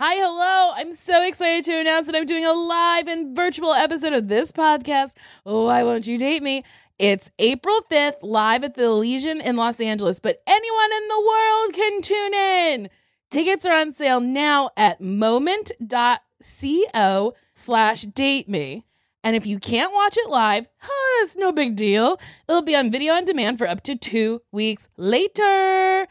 Hi, hello. I'm so excited to announce that I'm doing a live and virtual episode of this podcast. Why won't you date me? It's April 5th, live at the Elysian in Los Angeles, but anyone in the world can tune in. Tickets are on sale now at moment.co slash date me. And if you can't watch it live, oh, it's no big deal. It'll be on video on demand for up to two weeks later.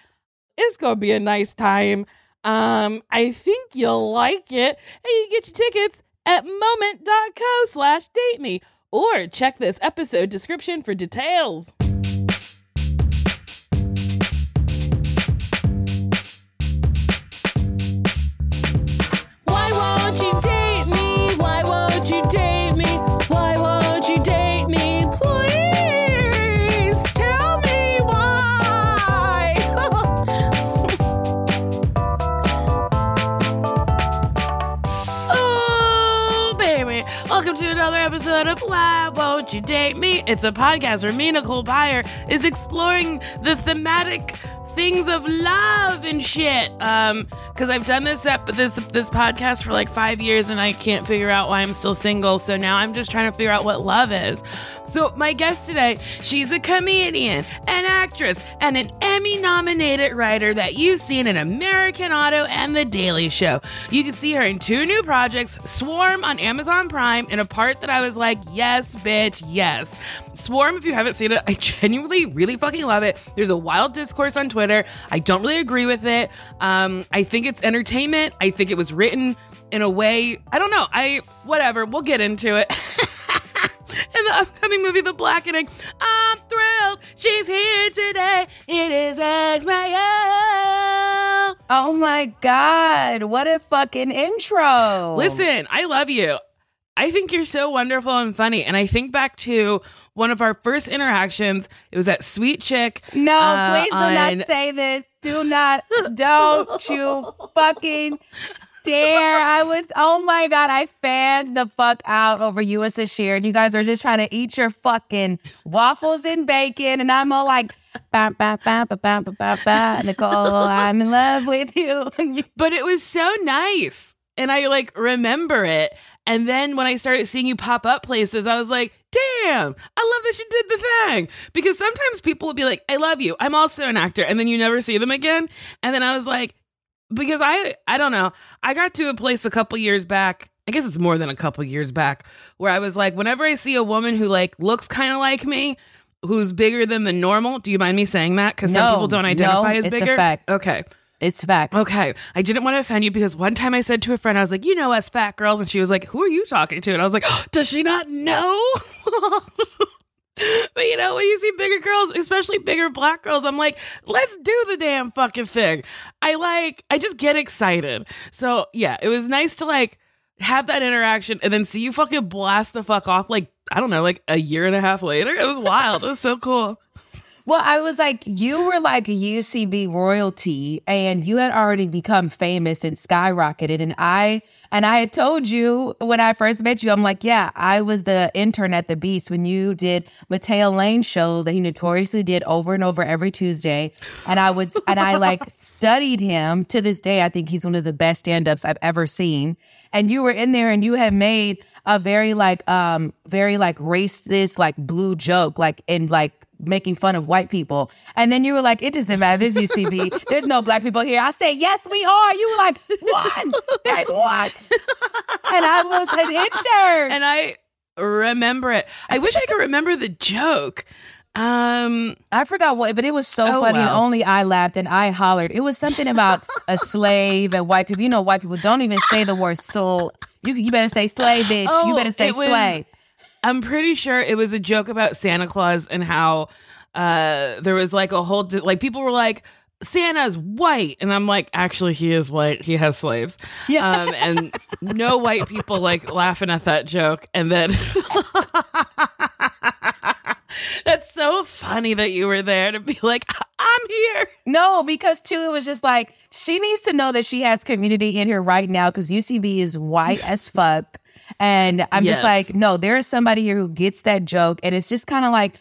It's going to be a nice time. Um, I think you'll like it. And you get your tickets at moment.co slash date me or check this episode description for details. Why Won't You Date Me? It's a podcast where me, Nicole Byer, is exploring the thematic things of love and shit. Um, because I've done this ep- this this podcast for like five years and I can't figure out why I'm still single. So now I'm just trying to figure out what love is. So my guest today, she's a comedian, an actress, and an Emmy-nominated writer that you've seen in American Auto and The Daily Show. You can see her in two new projects, Swarm on Amazon Prime, in a part that I was like, yes, bitch, yes. Swarm, if you haven't seen it, I genuinely really fucking love it. There's a wild discourse on Twitter. I don't really agree with it. Um, I think it's entertainment. I think it was written in a way, I don't know. I whatever. We'll get into it. in the upcoming movie The Blackening. I'm thrilled she's here today. It is X Mayo. Oh my God. What a fucking intro. Listen, I love you. I think you're so wonderful and funny. And I think back to one of our first interactions. It was at Sweet Chick. No, uh, please do on- not say this. Do not. Don't you fucking dare. I was, oh my God, I fanned the fuck out over you as a Sasheer. And you guys are just trying to eat your fucking waffles and bacon. And I'm all like, ba, ba, ba, ba, ba, ba, ba, ba. Nicole, oh, I'm in love with you. but it was so nice. And I like remember it. And then when I started seeing you pop up places, I was like, damn, I love that she did the thing. Because sometimes people will be like, I love you. I'm also an actor. And then you never see them again. And then I was like, because I I don't know. I got to a place a couple years back. I guess it's more than a couple years back where I was like, whenever I see a woman who like looks kind of like me, who's bigger than the normal, do you mind me saying that? Because some people don't identify no, as bigger. Okay. It's fact. Okay. I didn't want to offend you because one time I said to a friend, I was like, you know us fat girls. And she was like, who are you talking to? And I was like, does she not know? but you know, when you see bigger girls, especially bigger black girls, I'm like, let's do the damn fucking thing. I like, I just get excited. So yeah, it was nice to like have that interaction and then see you fucking blast the fuck off like, I don't know, like a year and a half later. It was wild. it was so cool. Well, I was like, you were like a UCB royalty and you had already become famous and skyrocketed. And I and I had told you when I first met you, I'm like, yeah, I was the intern at the Beast when you did Mateo Lane's show that he notoriously did over and over every Tuesday. And I would and I like studied him to this day. I think he's one of the best stand-ups I've ever seen. And you were in there and you had made a very like um very like racist, like blue joke, like in like making fun of white people. And then you were like, it doesn't matter. There's UCB. There's no black people here. I said, yes, we are. You were like, one. There's one. And I was an intern. And I remember it. I wish I could remember the joke. Um, I forgot what, but it was so Oh, funny. Wow. only I laughed and I hollered. It was something about a slave and white people. You know, white people don't even say the word soul. You you better say slave, bitch. you Oh, better say slave. I'm pretty sure it was a joke about Santa Claus and how uh there was like a whole di- like people were like Santa's white. And I'm like actually he is white. He has slaves. Yeah. um and no white people like laughing at that joke. And then that's so funny that you were there to be like I'm here. No, because too, it was just like she needs to know that she has community in here right now because UCB is white as fuck. And I'm Yes. just like, no, there is somebody here who gets that joke. And it's just kind of like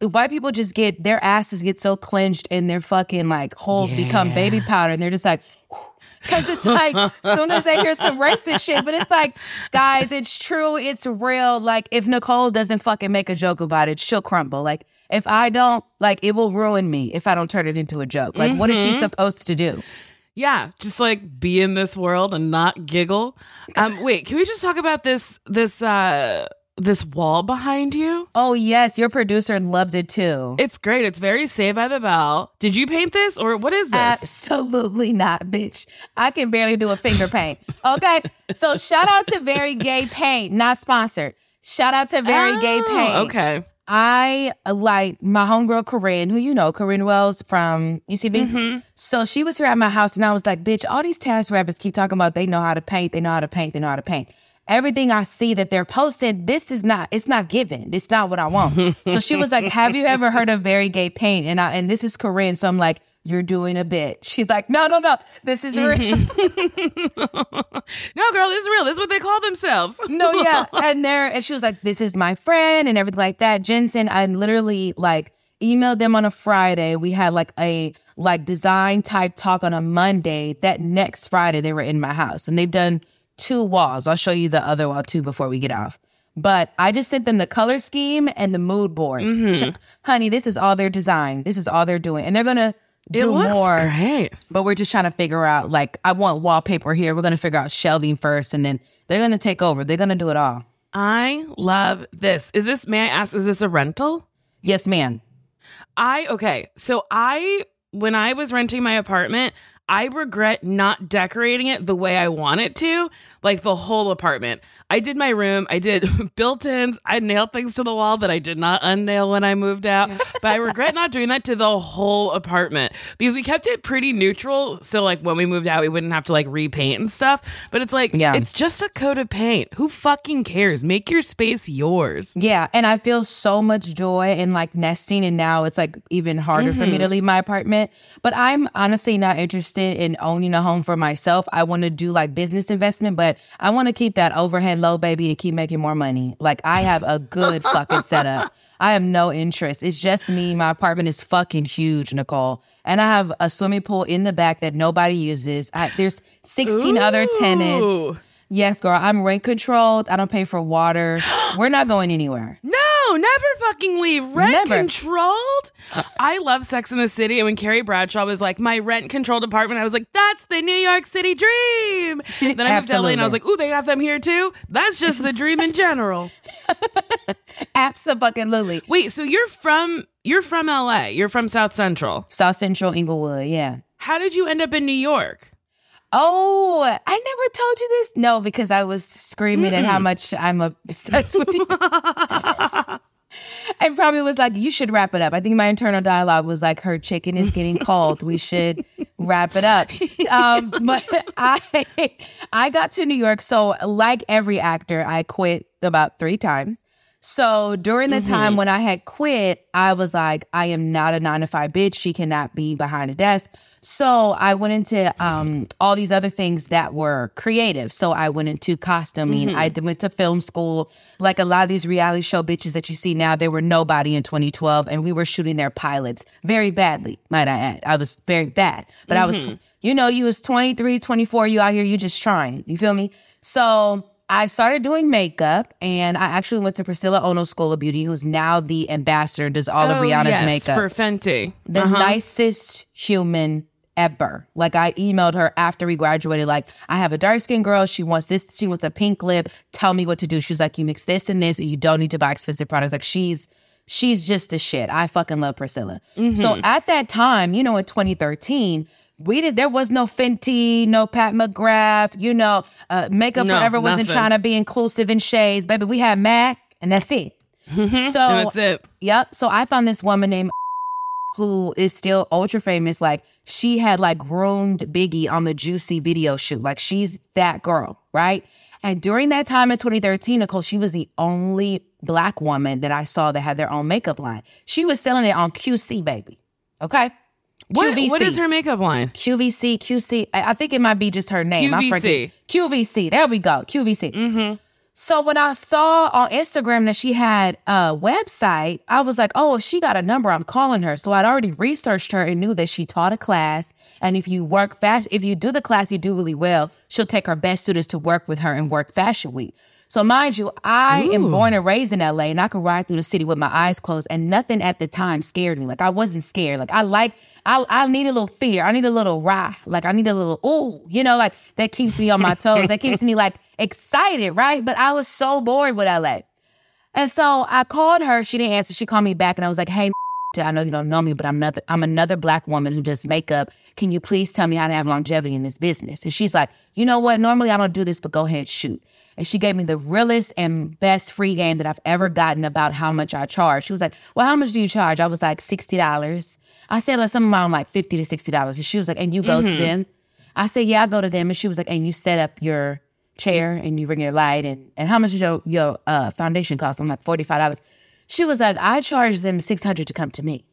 white people just get their asses get so clenched and their fucking like holes become baby powder. And they're just like, because it's like, as soon as they hear some racist shit, but it's like, guys, it's true, it's real. Like, if Nicole doesn't fucking make a joke about it, she'll crumble. Like, if I don't, like, it will ruin me if I don't turn it into a joke. Like, what is she mm-hmm. supposed to do? Yeah, just like be in this world and not giggle. Um, wait, can we just talk about this this uh this wall behind you? Oh, yes, your producer loved it too. It's great. It's very Saved by the Bell. Did you paint this or what is this? Absolutely not, bitch. I can barely do a finger paint. Okay. So shout out to Very Gay Paint, not sponsored. Shout out to Very Gay Oh, Paint. Okay. I uh, like my homegirl Corinne, who you know, Corinne Wells from UCB. So she was here at my house, and I was like, "Bitch, all these task rappers keep talking about they know how to paint, they know how to paint, they know how to paint." Everything I see that they're posting, this is not, it's not given. It's not what I want. so she was like, Have you ever heard of very gay paint? And I and this is Corinne. So I'm like, You're doing a bit. She's like, No, no, no. This is real. Mm-hmm. No, girl, this is real. This is what they call themselves. no, yeah. And there, and she was like, "This is my friend," and everything like that. Jensen, I literally like emailed them on a Friday. We had like a like design type talk on a Monday. That next Friday, they were in my house, and they've done two walls. I'll show you the other wall too before we get off. But I just sent them the color scheme and the mood board. Mm-hmm. Sh- Honey, this is all their design. This is all they're doing, and they're gonna It do looks more. great. But we're just trying to figure out, like, I want wallpaper here. We're going to figure out shelving first, and then they're going to take over. They're going to do it all. I love this. Is this may I ask, is this a rental? Yes, ma'am. I okay. So I when I was renting my apartment, I regret not decorating it the way I want it to, like the whole apartment. I did my room, I did built-ins, I nailed things to the wall that I did not unnail when I moved out. But I regret not doing that to the whole apartment because we kept it pretty neutral. So like when we moved out, we wouldn't have to like repaint and stuff. But it's like Yeah. it's just a coat of paint. Who fucking cares? Make your space yours. Yeah. And I feel so much joy in like nesting. And now it's like even harder for me to mm-hmm. leave my apartment. But I'm honestly not interested in owning a home for myself. I want to do like business investment, but I want to keep that overhead low, baby, and keep making more money. Like I have a good fucking setup. I have no interest. It's just me. My apartment is fucking huge, Nicole. And I have a swimming pool in the back that nobody uses. I, there's 16 other tenants. Yes, girl. I'm rent controlled. I don't pay for water. We're not going anywhere. No, never fucking leave. Rent Never. controlled. I love Sex in the City, and when Carrie Bradshaw was like, "My rent controlled apartment," I was like, "That's the New York City dream." Then I moved to LA, and I was like, "Ooh, they got them here too." That's just the dream in general. Absolutely. Wait, so you're from you're from LA? You're from South Central. South Central Inglewood, yeah. How did you end up in New York? Oh, I never told you this. No, because I was screaming at how much I'm obsessed with you. and probably was like, you should wrap it up. I think my internal dialogue was like, her chicken is getting cold. We should wrap it up. Um, but I, I got to New York. So, like every actor, I quit about three times. So during the time mm-hmm. when I had quit, I was like, I am not a nine to five bitch. She cannot be behind a desk. So I went into um, all these other things that were creative. So I went into costuming. I mm-hmm. went to film school. Like a lot of these reality show bitches that you see now, they were nobody in 2012, and we were shooting their pilots very badly, might I add. I was very bad, but I was, mm-hmm. tw- you know, you was 23, 24, you out here, you just trying. You feel me? So I started doing makeup and I actually went to Priscilla Ono School of Beauty, who's now the ambassador, and does all of Oh, Rihanna's yes, makeup for Fenty. the uh-huh. nicest human ever. Like I emailed her after we graduated, like, I have a dark skinned girl. She wants this, she wants a pink lip. Tell me what to do. She's like, you mix this and this, you don't need to buy expensive products. Like she's she's just the shit. I fucking love Priscilla. So mm-hmm. at that time, you know, in 2013, we did there was no Fenty, no Pat McGrath, you know, uh, makeup No, forever wasn't nothing. trying to be inclusive in shades. Baby, we had MAC and that's it. so That's it. Yep. So I found this woman named who is still ultra famous. Like she had like groomed Biggie on the Juicy video shoot. Like she's that girl, right? And during that time in 2013, Nicole, she was the only black woman that I saw that had their own makeup line. She was selling it on QC, baby. Okay. What, QVC. what is her makeup line? QVC, QC. I I think it might be just her name. I QVC. forget. QVC. There we go. QVC. Mm-hmm. So when I saw on Instagram that she had a website, I was like, oh, if she got a number, I'm calling her. So I'd already researched her and knew that she taught a class. And if you work fast, if you do the class, you do really well, she'll take her best students to work with her and work fashion week. So mind you, I am born and raised in LA and I could ride through the city with my eyes closed and nothing at the time scared me. Like I wasn't scared. Like I like I I need a little fear. I need a little rah. Like I need a little ooh, you know, like that keeps me on my toes. that keeps me like excited, right? But I was so bored with LA. And so I called her. She didn't answer. She called me back and I was like, hey, I know you don't know me, but I'm another I'm another black woman who does makeup. Can you please tell me how to have longevity in this business? And she's like, you know what? Normally I don't do this, but go ahead, shoot. And she gave me the realest and best free game that I've ever gotten about how much I charge. She was like, Well, how much do you charge? I was like, $60. I said like some amount like 50 to $60. And she was like, And you go to them? I said, Yeah, I go to them. And she was like, And you set up your chair and you bring your light and and how much does your your uh, foundation cost? I'm like forty five dollars. She was like, I charge them six hundred to come to me.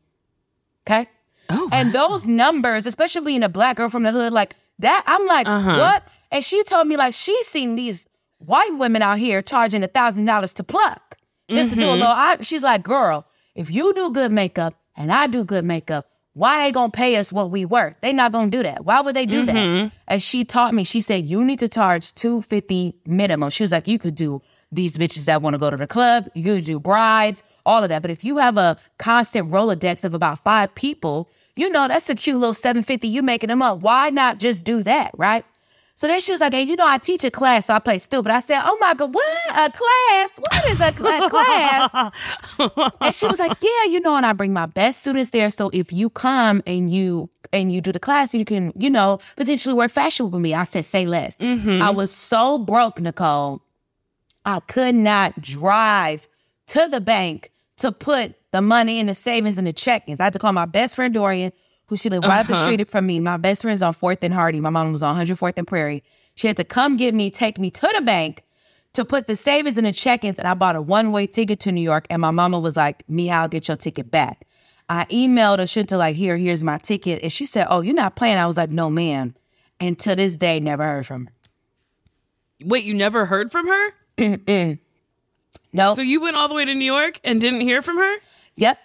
Okay. Oh, And those numbers, especially being a black girl from the hood, like that, I'm like, what? And she told me like she's seen these white women out here charging a thousand dollars to pluck just to do a mm-hmm. little. I, she's like, girl, if you do good makeup and I do good makeup, why they gonna pay us what we worth? They not gonna do that. Why would they do that? Mm-hmm. And she taught me. She said you need to charge two fifty minimum. She was like, you could do these bitches that want to go to the club. You could do brides, all of that. But if you have a constant rolodex of about five people, you know that's a cute little seven fifty. You making them up. Why not just do that, right? So then she was like, hey, you know, I teach a class, so I play stupid. I said, oh my God, what? A class? What is a cla- class? and she was like, yeah, you know, and I bring my best students there. So if you come and you and you do the class, you can, you know, potentially work fashion with me. I said, say less. Mm-hmm. I was so broke, Nicole. I could not drive to the bank to put the money in the savings and the checkings. I had to call my best friend Dorian, who she lived right up the uh-huh. street from me. My best friend's on Fourth and Hardy. My mom was on 104th and Prairie. She had to come get me, take me to the bank to put the savings in the check-ins. And I bought a one-way ticket to New York. And my mama was like, me, I'll get your ticket back. I emailed her shit to like, here, here's my ticket. And she said, oh, you're not playing. I was like, no, ma'am. And to this day, never heard from her. Wait, you never heard from her? Mm-mm. No. So you went all the way to New York and didn't hear from her? Yep.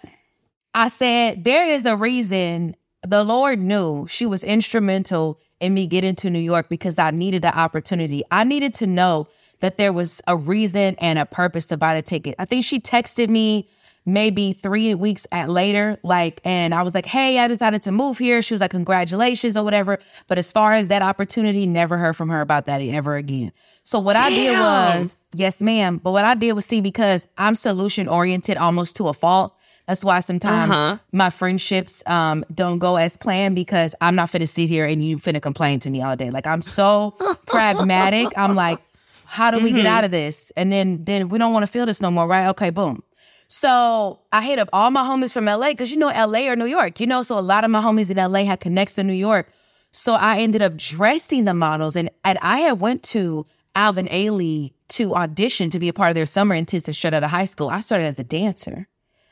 I said, there is a reason the Lord knew she was instrumental in me getting to New York because I needed the opportunity. I needed to know that there was a reason and a purpose to buy the ticket. I think she texted me maybe three weeks at later, like, and I was like, hey, I decided to move here. She was like, congratulations or whatever. But as far as that opportunity, never heard from her about that ever again. So what I did was, yes, ma'am. But what I did was see because I'm solution oriented almost to a fault. That's why sometimes Uh-huh. my friendships um, don't go as planned because I'm not finna sit here and you finna complain to me all day. Like I'm so pragmatic. I'm like, how do we get out of this? And then then we don't want to feel this no more, right? Okay, boom. So I hit up all my homies from LA because you know LA or New York, you know. So a lot of my homies in LA had connects to New York. So I ended up dressing the models, and and I had went to Alvin Ailey to audition to be a part of their summer intensive straight out of high school. I started as a dancer.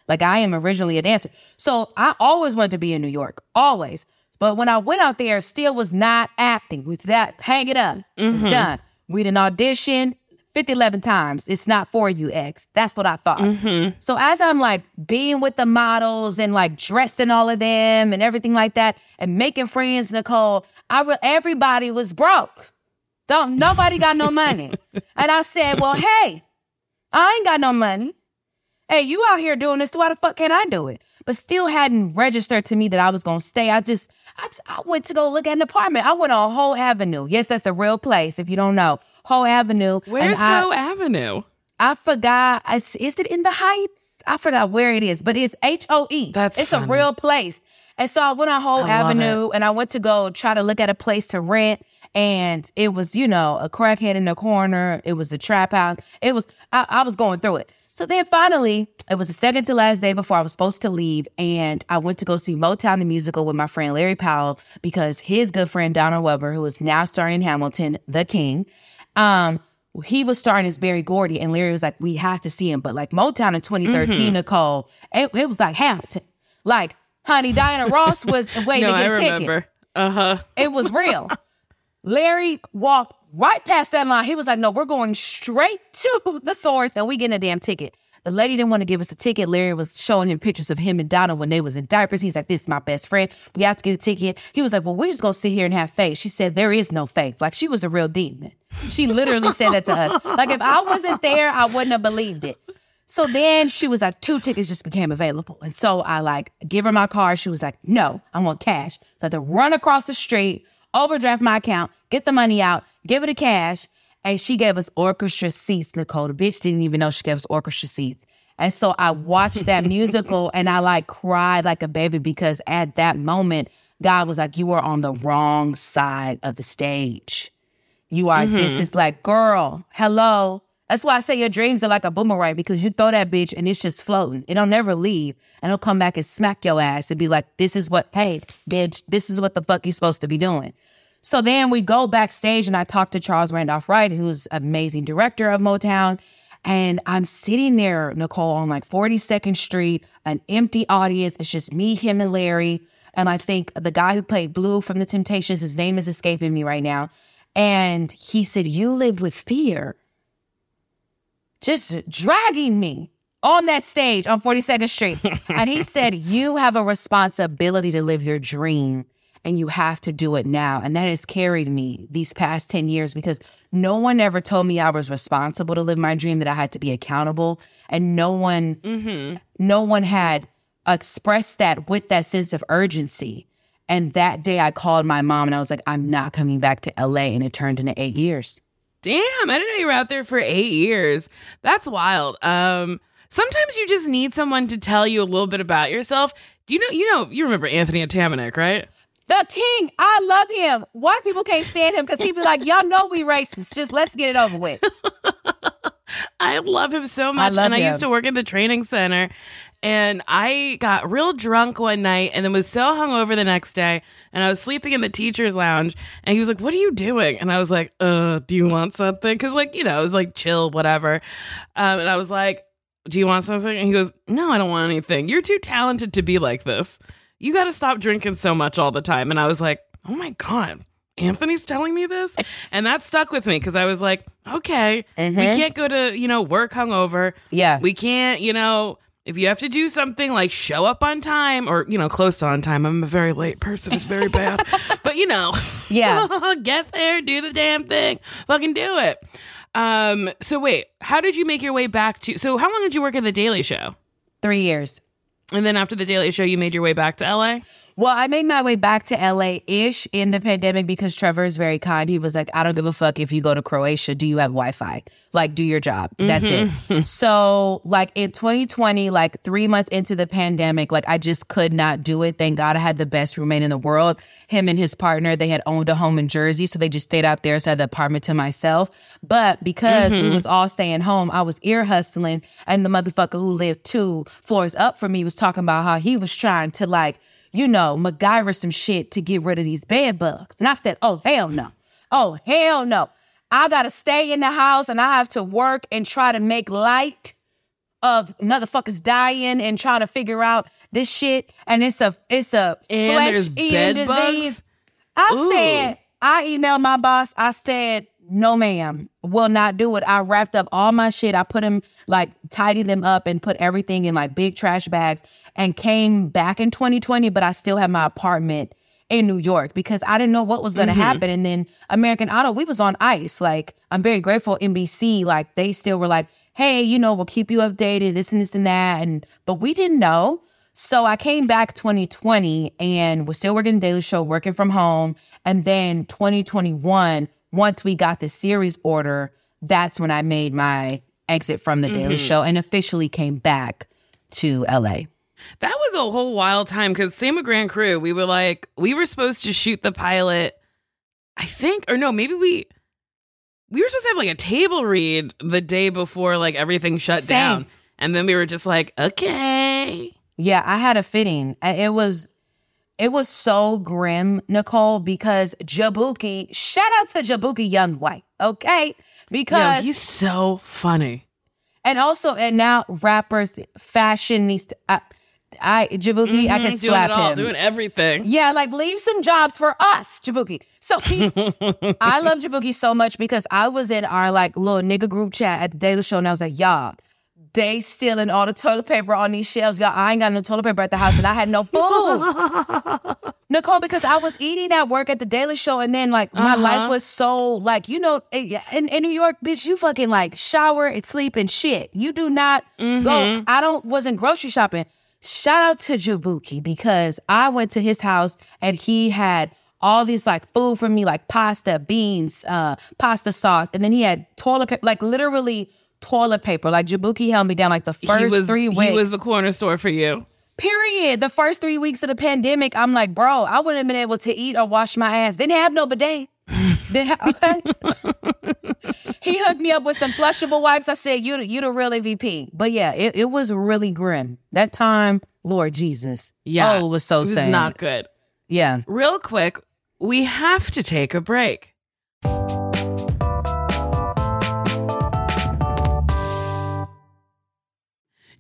Like I am originally a dancer. So I always wanted to be in New York, always. But when I went out there, still was not acting. With that, hang it up. It's mm-hmm. done. We didn't audition 50, 11 times. It's not for you, X. That's what I thought. Mm-hmm. So as I'm like being with the models and like dressing all of them and everything like that and making friends, Nicole, I re- everybody was broke. Don't nobody got no money. and I said, well, hey, I ain't got no money. Hey, you out here doing this. Why the fuck can't I do it? But still hadn't registered to me that I was gonna stay. I just, I, just- I went to go look at an apartment. I went on Hoe Avenue. Yes, that's a real place. If you don't know, Hoe Avenue. Where's I, Hoe Avenue? I forgot. I, is it in the Heights? I forgot where it is, but it's H O E. That's it's a real place. And so I went on Hoe I Avenue and I went to go try to look at a place to rent. And it was, you know, a crackhead in the corner. It was a trap house. It was, I, I was going through it. So then finally, it was the second to last day before I was supposed to leave. And I went to go see Motown the musical with my friend Larry Powell because his good friend Donna Weber, who is now starring in Hamilton, The King, um, he was starring as Berry Gordy, and Larry was like, "We have to see him." But like Motown in 2013, Mm-hmm. Nicole, it, it was like Hamilton. Like, honey, Diana Ross was waiting No, to I get a ticket. Uh huh. It was real. Larry walked right past that line. He was like, "No, we're going straight to the source, and we getting a damn ticket." The lady didn't want to give us a ticket. Larry was showing him pictures of him and Donna when they was in diapers. He's like, "This is my best friend. We have to get a ticket." He was like, "Well, we're just gonna sit here and have faith." She said, "There is no faith." Like she was a real demon. She literally said that to us. Like if I wasn't there, I wouldn't have believed it. So then she was like, two tickets just became available. And so I like give her my card. She was like, no, I want cash. So I had to run across the street, overdraft my account, get the money out, give her the cash. And she gave us orchestra seats, Nicole. The bitch didn't even know she gave us orchestra seats. And so I watched that musical and I like cried like a baby because at that moment, God was like, you are on the wrong side of the stage. You are, this mm-hmm. is like, girl, hello. That's why I say your dreams are like a boomerang because you throw that bitch and it's just floating. It'll never leave. And it'll come back and smack your ass and be like, this is what, hey, bitch, this is what the fuck you're supposed to be doing. So then we go backstage and I talk to Charles Randolph Wright, who's amazing director of Motown. And I'm sitting there, Nicole, on like 42nd Street, an empty audience. It's just me, him, and Larry. And I think the guy who played Blue from The Temptations, his name is escaping me right now. And he said, You live with fear. Just dragging me on that stage on 42nd Street. and he said, You have a responsibility to live your dream and you have to do it now. And that has carried me these past 10 years because no one ever told me I was responsible to live my dream, that I had to be accountable. And no one, mm-hmm. no one had expressed that with that sense of urgency. And that day I called my mom and I was like, I'm not coming back to LA. And it turned into eight years. Damn, I didn't know you were out there for eight years. That's wild. Um, sometimes you just need someone to tell you a little bit about yourself. Do you know? You know, you remember Anthony Atamanuik, right? The king, I love him. White people can't stand him because he be like, y'all know we racist. Just let's get it over with. I love him so much. love and I used to work at the training center. And I got real drunk one night and then was so hungover the next day. And I was sleeping in the teacher's lounge. And he was like, What are you doing? And I was like, Uh, do you want something? Cause, like, you know, it was like chill, whatever. Um, and I was like, Do you want something? And he goes, No, I don't want anything. You're too talented to be like this. You got to stop drinking so much all the time. And I was like, Oh my God. Anthony's telling me this, and that stuck with me because I was like, okay, we Mhm. can't go to you know work hungover. Yeah. We can't, you know, if you have to do something like show up on time or, you know, close to on time. I'm a very late person. It's very bad. but, you know, Yeah. get there, do the damn thing, fucking do it. Um, so wait, how did you make your way back to so how long did you work at the Daily Show? Three years. And then after the Daily Show, you made your way back to LA? Well, I made my way back to LA ish in the pandemic because Trevor is very kind. He was like, I don't give a fuck if you go to Croatia. Do you have Wi Fi? Like, do your job. That's it. Mm-hmm. so, like, in 2020, like three months into the pandemic, like, I just could not do it. Thank God I had the best roommate in the world. Him and his partner, they had owned a home in Jersey. So they just stayed out there. So I had the apartment to myself. But because we mm-hmm. was all staying home, I was ear hustling. And the motherfucker who lived two floors up from me was talking about how he was trying to, like, you know, MacGyver some shit to get rid of these bed bugs. And I said, oh, hell no. Oh, hell no. I gotta stay in the house and I have to work and try to make light of motherfuckers dying and trying to figure out this shit. And it's a it's a flesh eating disease. bugs? I Ooh. said, I emailed my boss. I said, no, ma'am, will not do it. I wrapped up all my shit. I put them like tidied them up and put everything in like big trash bags and came back in 2020, but I still had my apartment in New York because I didn't know what was going to mm-hmm. happen. And then American Auto, we was on ice. Like, I'm very grateful NBC, like they still were like, hey, you know, we'll keep you updated, this and this and that. And, but we didn't know. So I came back 2020 and was still working the Daily Show, working from home. And then 2021, once we got the series order, that's when I made my exit from the Daily mm-hmm. Show and officially came back to LA. That was a whole wild time because same with Grand Crew. We were like, we were supposed to shoot the pilot, I think, or no, maybe we we were supposed to have like a table read the day before like everything shut Same. down. And then we were just like, okay. Yeah, I had a fitting. It was it was so grim, Nicole, because Jaboukie, shout out to Jaboukie Young White, okay? Because he's so funny. and also and now rappers, fashionista, I, I Jaboukie, I Mhm, could doing slap all, him. doing everything. Yeah, like leave some jobs for us, Jaboukie. So he, I love Jaboukie so much because I was in our like little nigga group chat at the Daily Show and I was like, y'all, they stealing all the toilet paper on these shelves. Y'all, I ain't got no toilet paper at the house and I had no food. Nicole, because I was eating at work at the Daily Show and then like my Uh-huh. life was so like, you know, in, in New York, bitch, you fucking like shower and sleep and shit. You do not go. I don't wasn't grocery shopping. Shout out to Jaboukie because I went to his house and he had all these like food for me, like pasta, beans, uh, pasta sauce, and then he had toilet paper, like literally toilet paper. Like Jaboukie held me down like the first he was three weeks. he was the corner store for you. Period. The first three weeks of the pandemic, I'm like, bro, I wouldn't have been able to eat or wash my ass. Didn't have no bidet. Didn't ha- okay. he hooked me up with some flushable wipes. I said, you, you the real MVP. But yeah, it, it was really grim. That time, Lord Jesus. Yeah. Oh, it was so It was sad. not good. yeah. Real quick, we have to take a break.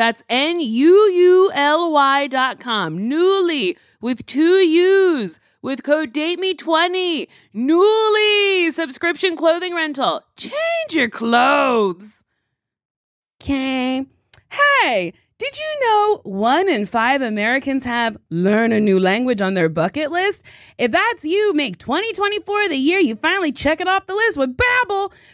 that's n-u-u-l-y dot com. Nuuly with two u's with code dateme20 Nuuly subscription clothing rental. Change your clothes. Okay hey did you know one in five Americans have learn a new language on their bucket list? If that's you, make 2024 the year you finally check it off the list with Babbel.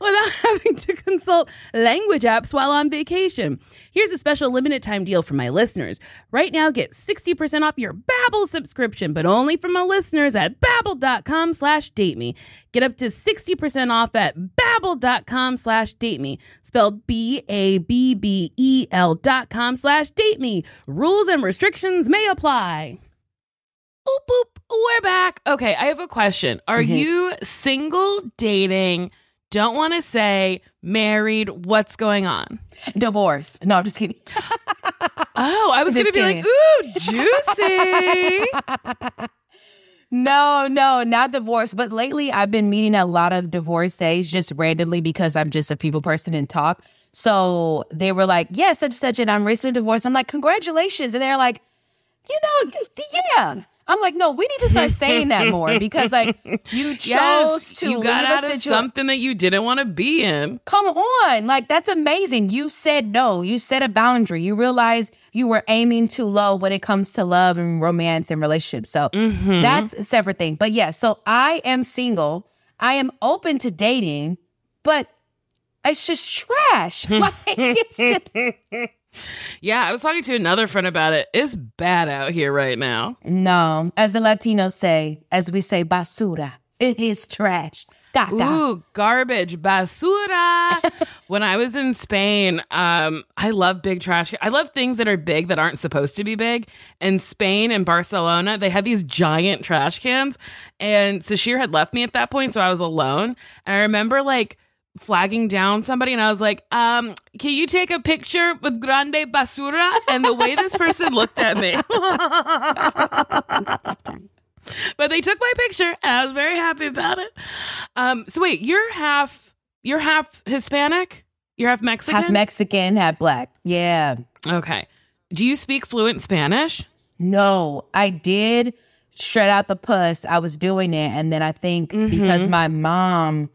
without having to consult language apps while on vacation. Here's a special limited time deal for my listeners. Right now, get 60% off your Babbel subscription, but only for my listeners at babbel.com slash date me. Get up to 60% off at babbel.com slash date me. Spelled B-A-B-B-E-L dot com slash date me. Rules and restrictions may apply. Boop, boop. We're back. Okay, I have a question. Are Mhm. you single, dating, don't want to say, married? What's going on? Divorce. No, I'm just kidding. Oh, I was going to be like, ooh, juicy. No, no, not divorce. But lately, I've been meeting a lot of divorcees just randomly because I'm just a people person and talk. So they were like, "Yeah, such and such," and I'm recently divorced. I'm like, "Congratulations!" And they're like, "You know, yeah." I'm like, "No, we need to start saying that more because like you chose yes, to you got out of something that you didn't want to be in. Come on. Like, that's amazing. You said no. You set a boundary. You realize you were aiming too low when it comes to love and romance and relationships. So Mm-hmm. that's a separate thing. But yeah, so I am single. I am open to dating, but it's just trash. like, it's just, Yeah, I was talking to another friend about it. It's bad out here right now. no, as the Latinos say, as we say, basura. It is trash. Caca. Ooh, garbage, basura. when I was in Spain, um, I love big trash. I love things that are big that aren't supposed to be big. In Spain and Barcelona, they had these giant trash cans, and Sasheer had left me at that point, so I was alone. And I remember like flagging down somebody, and I was like, um, "Can you take a picture with grande basura?" And the way this person looked at me. but they took my picture and I was very happy about it. Um, so wait, you're half you're half Hispanic? You're half Mexican? Half Mexican, half black. Yeah. okay. Do you speak fluent Spanish? No, I did shred out the puss. I was doing it. And then I think because my mom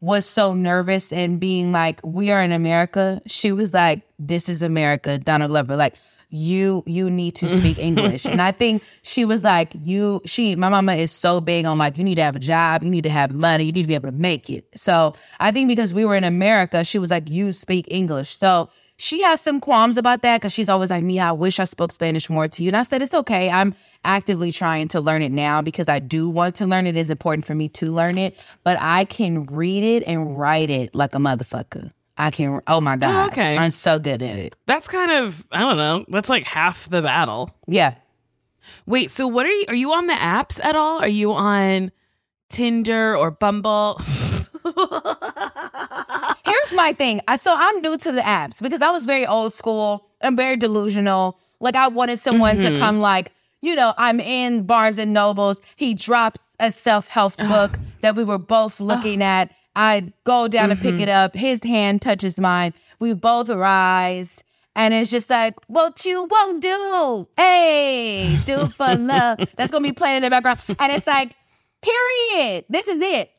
was so nervous and being like, we are in America, she was like, this is America, Donald Glover. Like, you you need to speak English. and I think she was like, you she my mama is so big on like you need to have a job, you need to have money, you need to be able to make it. So I think because we were in America, she was like, you speak English. So she has some qualms about that because she's always like, Mia, I wish I spoke Spanish more to you. And I said, it's okay. I'm actively trying to learn it now because I do want to learn it. It's important for me to learn it, but I can read it and write it like a motherfucker. I can, oh my oh, God. okay. I'm so good at it. That's kind of I don't know. That's like half the battle. Yeah. Wait, so what are you are you on the apps at all? Are you on Tinder or Bumble? Here's my thing. I so I'm new to the apps because I was very old school. I'm very delusional. Like I wanted someone to mm-hmm. come like, you know, I'm in Barnes and Nobles. He drops a self-help book that we were both looking at. I go down to pick mm-hmm. it up. His hand touches mine. We both rise. And it's just like, what you won't do. Hey, do for love. That's gonna be playing in the background. And it's like, period. This is it.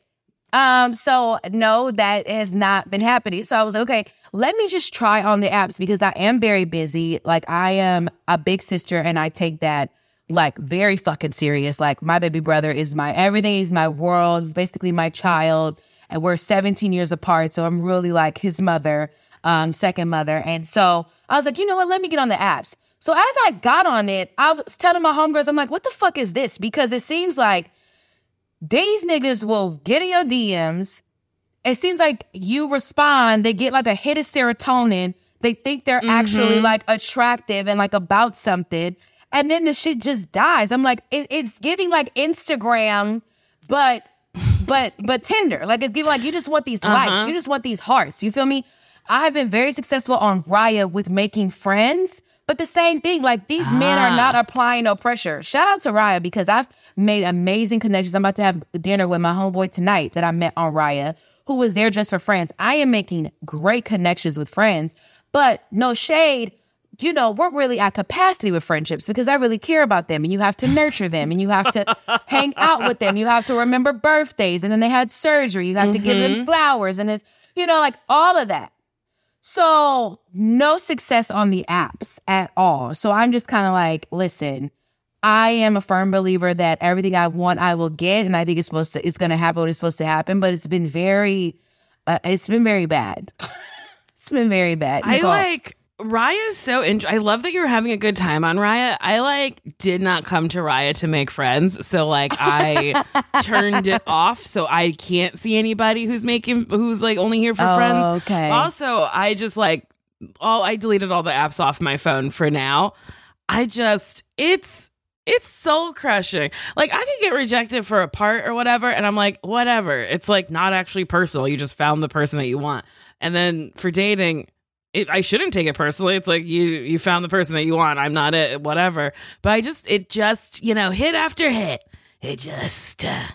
Um, so no, that has not been happening. So I was like, okay, let me just try on the apps because I am very busy. Like I am a big sister and I take that like very fucking serious. Like my baby brother is my everything, he's my world, he's basically my child. And we're 17 years apart. So I'm really like his mother, um, second mother. And so I was like, you know what, let me get on the apps. So as I got on it, I was telling my homegirls, I'm like, what the fuck is this? Because it seems like these niggas will get in your DMs. It seems like you respond, they get like a hit of serotonin. They think they're mm-hmm. actually like attractive and like about something. And then the shit just dies. I'm like, it, it's giving like Instagram, but but but Tinder. Like it's giving like you just want these likes. Uh-huh. You just want these hearts. You feel me? I have been very successful on Raya with making friends. But the same thing, like these men are not applying no pressure. Shout out to Raya because I've made amazing connections. I'm about to have dinner with my homeboy tonight that I met on Raya, who was there just for friends. I am making great connections with friends, but no shade. you know, we're really at capacity with friendships because I really care about them and you have to nurture them and you have to hang out with them. You have to remember birthdays and then they had surgery. You have mm-hmm. to give them mm-hmm. flowers and it's, you know, like all of that. So, no success on the apps at all. So, I'm just kind of like, listen, I am a firm believer that everything I want, I will get. And I think it's supposed to, it's going to happen what it's supposed to happen. But it's been very, uh, it's been very bad. it's been very bad. I like, Raya is so interesting. I love that you're having a good time on Raya. I like did not come to Raya to make friends, so like I turned it off, so I can't see anybody who's making who's like only here for oh, friends. Okay. Also, I just like all I deleted all the apps off my phone for now. I just it's it's soul crushing. Like I could get rejected for a part or whatever, and I'm like, whatever. It's like not actually personal. You just found the person that you want. And then for dating, it, I shouldn't take it personally. It's like you you found the person that you want. I'm not it, whatever. But I just it just you know hit after hit. It just uh,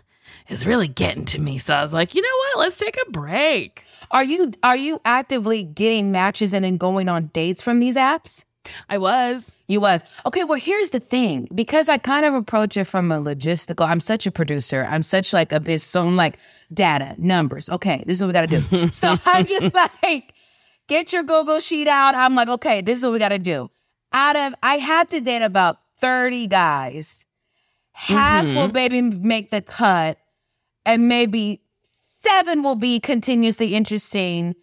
is really getting to me. So I was like, you know what? Let's take a break. Are you are you actively getting matches and then going on dates from these apps? I was. You was. Okay, well here's the thing. Because I kind of approach it from a logistical, I'm such a producer. I'm such like a bit so I'm like data, numbers. Okay, this is what we gotta do. so I'm just like get your Google sheet out. I'm like, okay, this is what we got to do. Out of, I had to date about 30 guys. Half mm-hmm. will maybe make the cut, and maybe seven will be continuously interesting.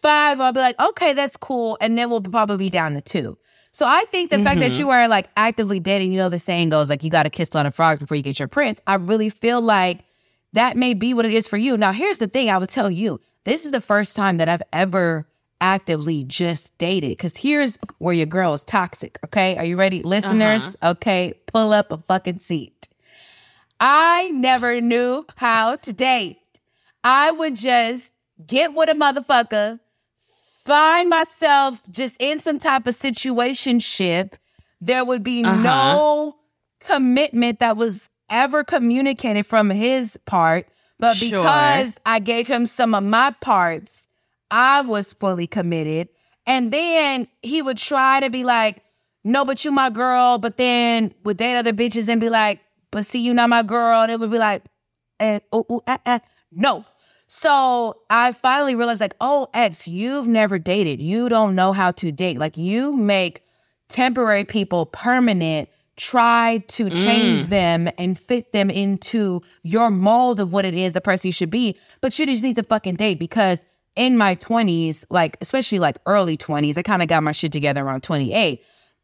Five, I'll be like, okay, that's cool. And then we'll probably be down to two. So I think the mm-hmm. fact that mm-hmm. you are like actively dating, you know, the saying goes like, you got to kiss a lot of frogs before you get your prince. I really feel like that may be what it is for you. Now, here's the thing I would tell you this is the first time that I've ever actively just dated. Because here's where your girl is toxic. Okay. Are you ready? Listeners, uh-huh. okay. Pull up a fucking seat. I never knew how to date. I would just get with a motherfucker, find myself just in some type of situation ship. There would be uh-huh. no commitment that was ever communicated from his part. But sure. because I gave him some of my parts, I was fully committed. And then he would try to be like, no, but you my girl. But then would date other bitches and be like, but see, you not my girl. And it would be like, eh, ooh, ooh, eh, eh. no. So I finally realized, like, oh, ex, you've never dated. You don't know how to date. Like, you make temporary people permanent. Try to change mm. them and fit them into your mold of what it is the person you should be. But you just need to fucking date because in my 20s, like especially like early 20s, I kind of got my shit together around 28.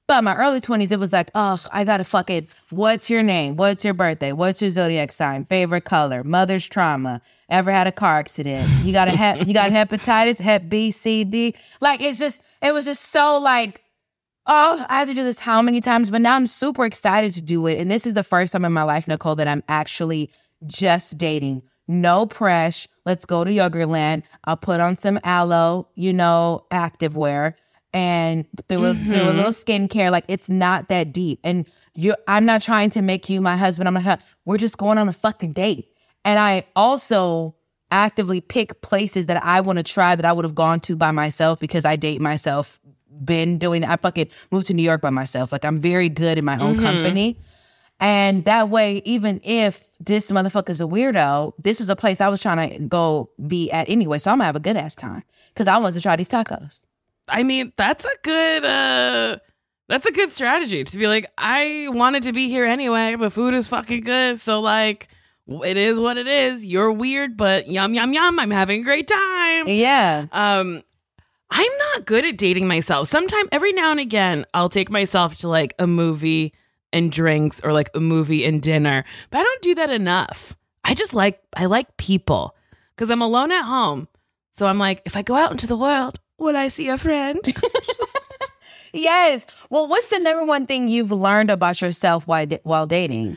But my early 20s, it was like, oh, I gotta fucking, what's your name? What's your birthday? What's your zodiac sign? Favorite color? Mother's trauma? Ever had a car accident? You got a hep, you got hepatitis, hep B, C, D. Like it's just, it was just so like, oh, I had to do this how many times? But now I'm super excited to do it. And this is the first time in my life, Nicole, that I'm actually just dating no press. Let's go to Yogurtland. I'll put on some aloe, you know, activewear and do a, mm-hmm. a little skincare. Like it's not that deep. And you I'm not trying to make you my husband. I'm not we're just going on a fucking date. And I also actively pick places that I want to try that I would have gone to by myself because I date myself. Been doing that. I fucking moved to New York by myself. Like I'm very good in my own mm-hmm. company. And that way, even if this motherfucker's a weirdo, this is a place I was trying to go be at anyway. So I'm gonna have a good ass time because I want to try these tacos. I mean, that's a good uh that's a good strategy to be like, I wanted to be here anyway. The food is fucking good. So like it is what it is. You're weird, but yum yum yum. I'm having a great time. Yeah. Um I'm not good at dating myself. Sometimes every now and again I'll take myself to like a movie and drinks or like a movie and dinner. But I don't do that enough. I just like I like people because I'm alone at home. So I'm like, if I go out into the world, will I see a friend? yes. Well, what's the number one thing you've learned about yourself while while dating?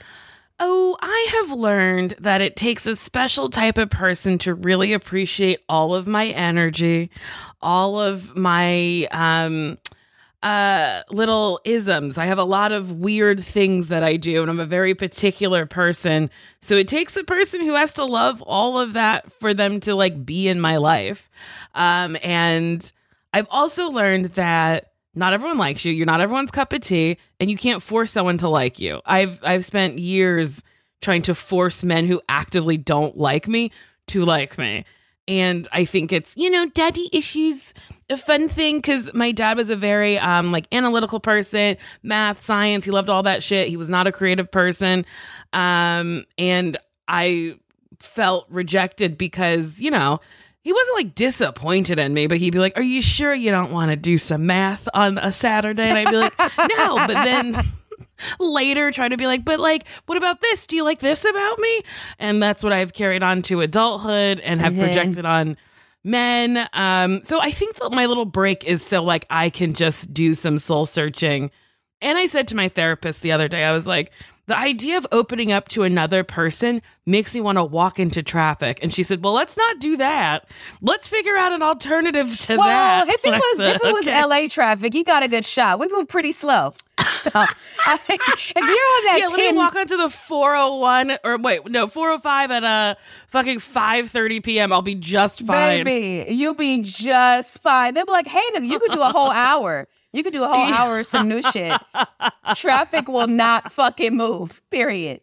Oh, I have learned that it takes a special type of person to really appreciate all of my energy, all of my um uh little isms. I have a lot of weird things that I do and I'm a very particular person. So it takes a person who has to love all of that for them to like be in my life. Um and I've also learned that not everyone likes you. You're not everyone's cup of tea, and you can't force someone to like you. I've I've spent years trying to force men who actively don't like me to like me. And I think it's, you know, daddy issues a fun thing because my dad was a very um like analytical person, math, science. He loved all that shit. He was not a creative person. Um, and I felt rejected because, you know, he wasn't like disappointed in me, but he'd be like, Are you sure you don't want to do some math on a Saturday? And I'd be like, No, but then later try to be like, But like, what about this? Do you like this about me? And that's what I've carried on to adulthood and have Mhm. projected on men. Um, so I think that my little break is so like I can just do some soul searching. And I said to my therapist the other day, I was like, the idea of opening up to another person makes me want to walk into traffic. And she said, Well, let's not do that. Let's figure out an alternative to Well, that. if it was said, if it was "Okay." LA traffic, you got a good shot. We move pretty slow. So I think if you're on that Yeah, let me walk onto the 401 or wait, no, 405 at uh fucking 5:30 p.m. I'll be just fine. baby, you'll be just fine. They'll be like, hey, you could do a whole hour. You could do a whole hour of some new shit. Traffic will not fucking move. Period.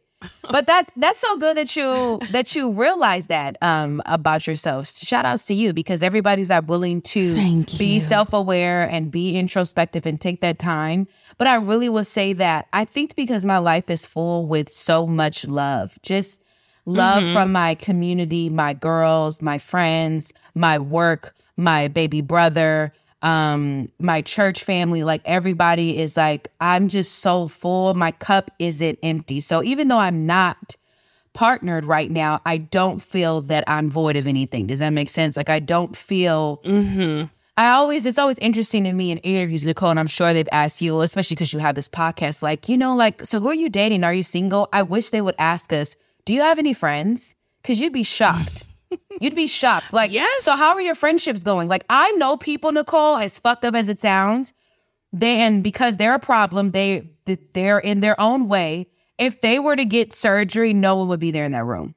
But that that's so good that you that you realize that um about yourself. Shout outs to you because everybody's not willing to be self-aware and be introspective and take that time. But I really will say that I think because my life is full with so much love. Just love from my community, my girls, my friends, my work, my baby brother, um, my church family. Like everybody is like, I'm just so full. My cup isn't empty. So even though I'm not partnered right now, I don't feel that I'm void of anything. Does that make sense? Like I don't feel I always, it's always interesting to me in interviews, Nicole, and I'm sure they've asked you, especially because you have this podcast, like, you know, like, so who are you dating? Are you single? I wish they would ask us, do you have any friends? Because you'd be shocked. You'd be shocked. Like, Yes. So how are your friendships going? Like, I know people, Nicole, as fucked up as it sounds, they, and because they're a problem, they, they're in their own way. If they were to get surgery, no one would be there in that room.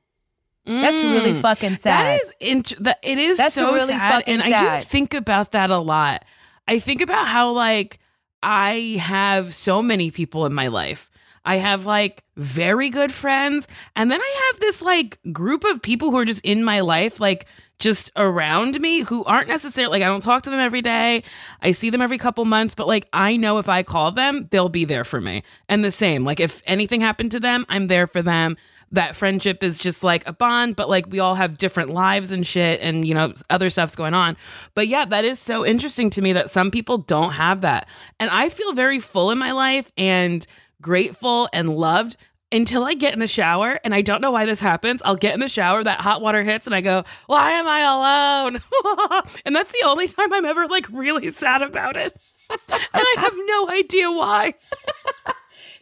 That's really Mm. fucking sad. That is int- that it is That's so really sad, fucking and I do think about that a lot. I think about how like I have so many people in my life. I have like very good friends, and then I have this like group of people who are just in my life, like just around me, who aren't necessarily like I don't talk to them every day. I see them every couple months, but like I know if I call them, they'll be there for me. And the same, like if anything happened to them, I'm there for them that friendship is just like a bond, but like we all have different lives and shit and you know, other stuff's going on. But yeah, that is so interesting to me that some people don't have that. And I feel very full in my life and grateful and loved until I get in the shower. And I don't know why this happens. I'll get in the shower, that hot water hits, and I go, Why am I alone? and that's the only time I'm ever like really sad about it. and I have no idea why.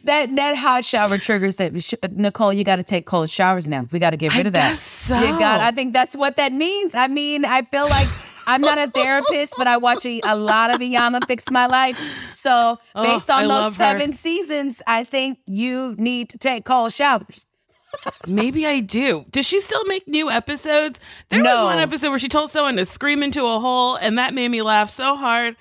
That that hot shower triggers that. Sh- Nicole, you got to take cold showers now. We got to get rid of that. so. You got. I think that's what that means. I mean, I feel like I'm not a therapist, but I watch a, a lot of Iyanla fix my life. So Oh, based on I those love her. seven seasons, I think you need to take cold showers. Maybe I do. Does she still make new episodes? There No. was one episode where she told someone to scream into a hole, and that made me laugh so hard.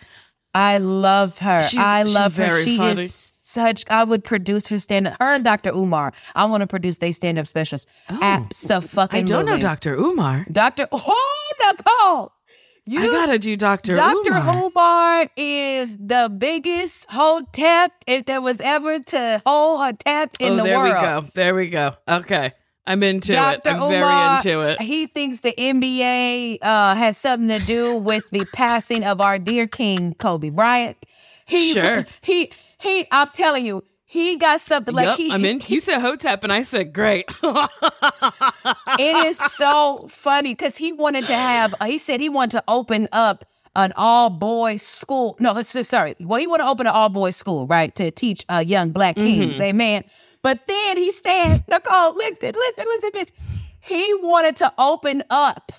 I love her. She's- I love her. She funny. is such. I would produce her stand up. Her and Dr. Umar. I want to produce they stand up specials. Absolutely. I don't know Dr. Umar. Dr. Oh, Nicole. You I gotta do Dr. Dr. Umar. Umar is the biggest hotep if there was ever to hold a tap in oh, the there world. There we go. There we go. Okay. I'm into Dr. it. I'm Umar, very into it. He thinks the NBA uh, has something to do with the passing of our dear King Kobe Bryant. He, Sure. He, he. I'm telling you, he got something like yep, he. I'm in. You said Hotep, and I said great. it is so funny because he wanted to have uh, he said he wanted to open up an all boys school. No sorry. Well he wanted to open an all boys school right to teach uh, young black kings amen. But then he said nicole listen listen listen bitch. He wanted to open up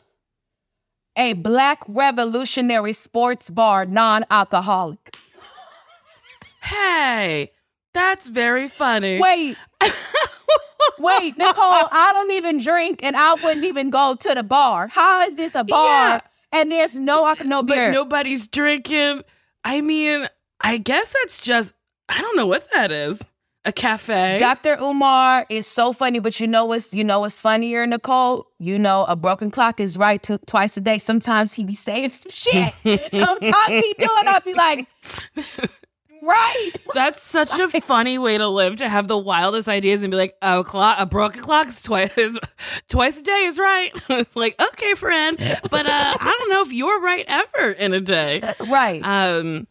a black revolutionary sports bar non-alcoholic. Hey, that's very funny. wait wait nicole i don't even drink and i wouldn't even go to the bar how is this a bar Yeah. and there's no no but beer nobody's drinking. I mean, I guess that's just I don't know what that is. A cafe. Dr. Umar is so funny, but you know what's you know what's funnier, Nicole? You know a broken clock is right to, twice a day. Sometimes he be saying some shit. Sometimes he do it. I'll be like, right. That's such a funny way to live to have the wildest ideas and be like, oh, clock, a broken clock is twice is, twice a day is right. it's like, okay, friend, but uh, I don't know if you're right ever in a day. Right. Um,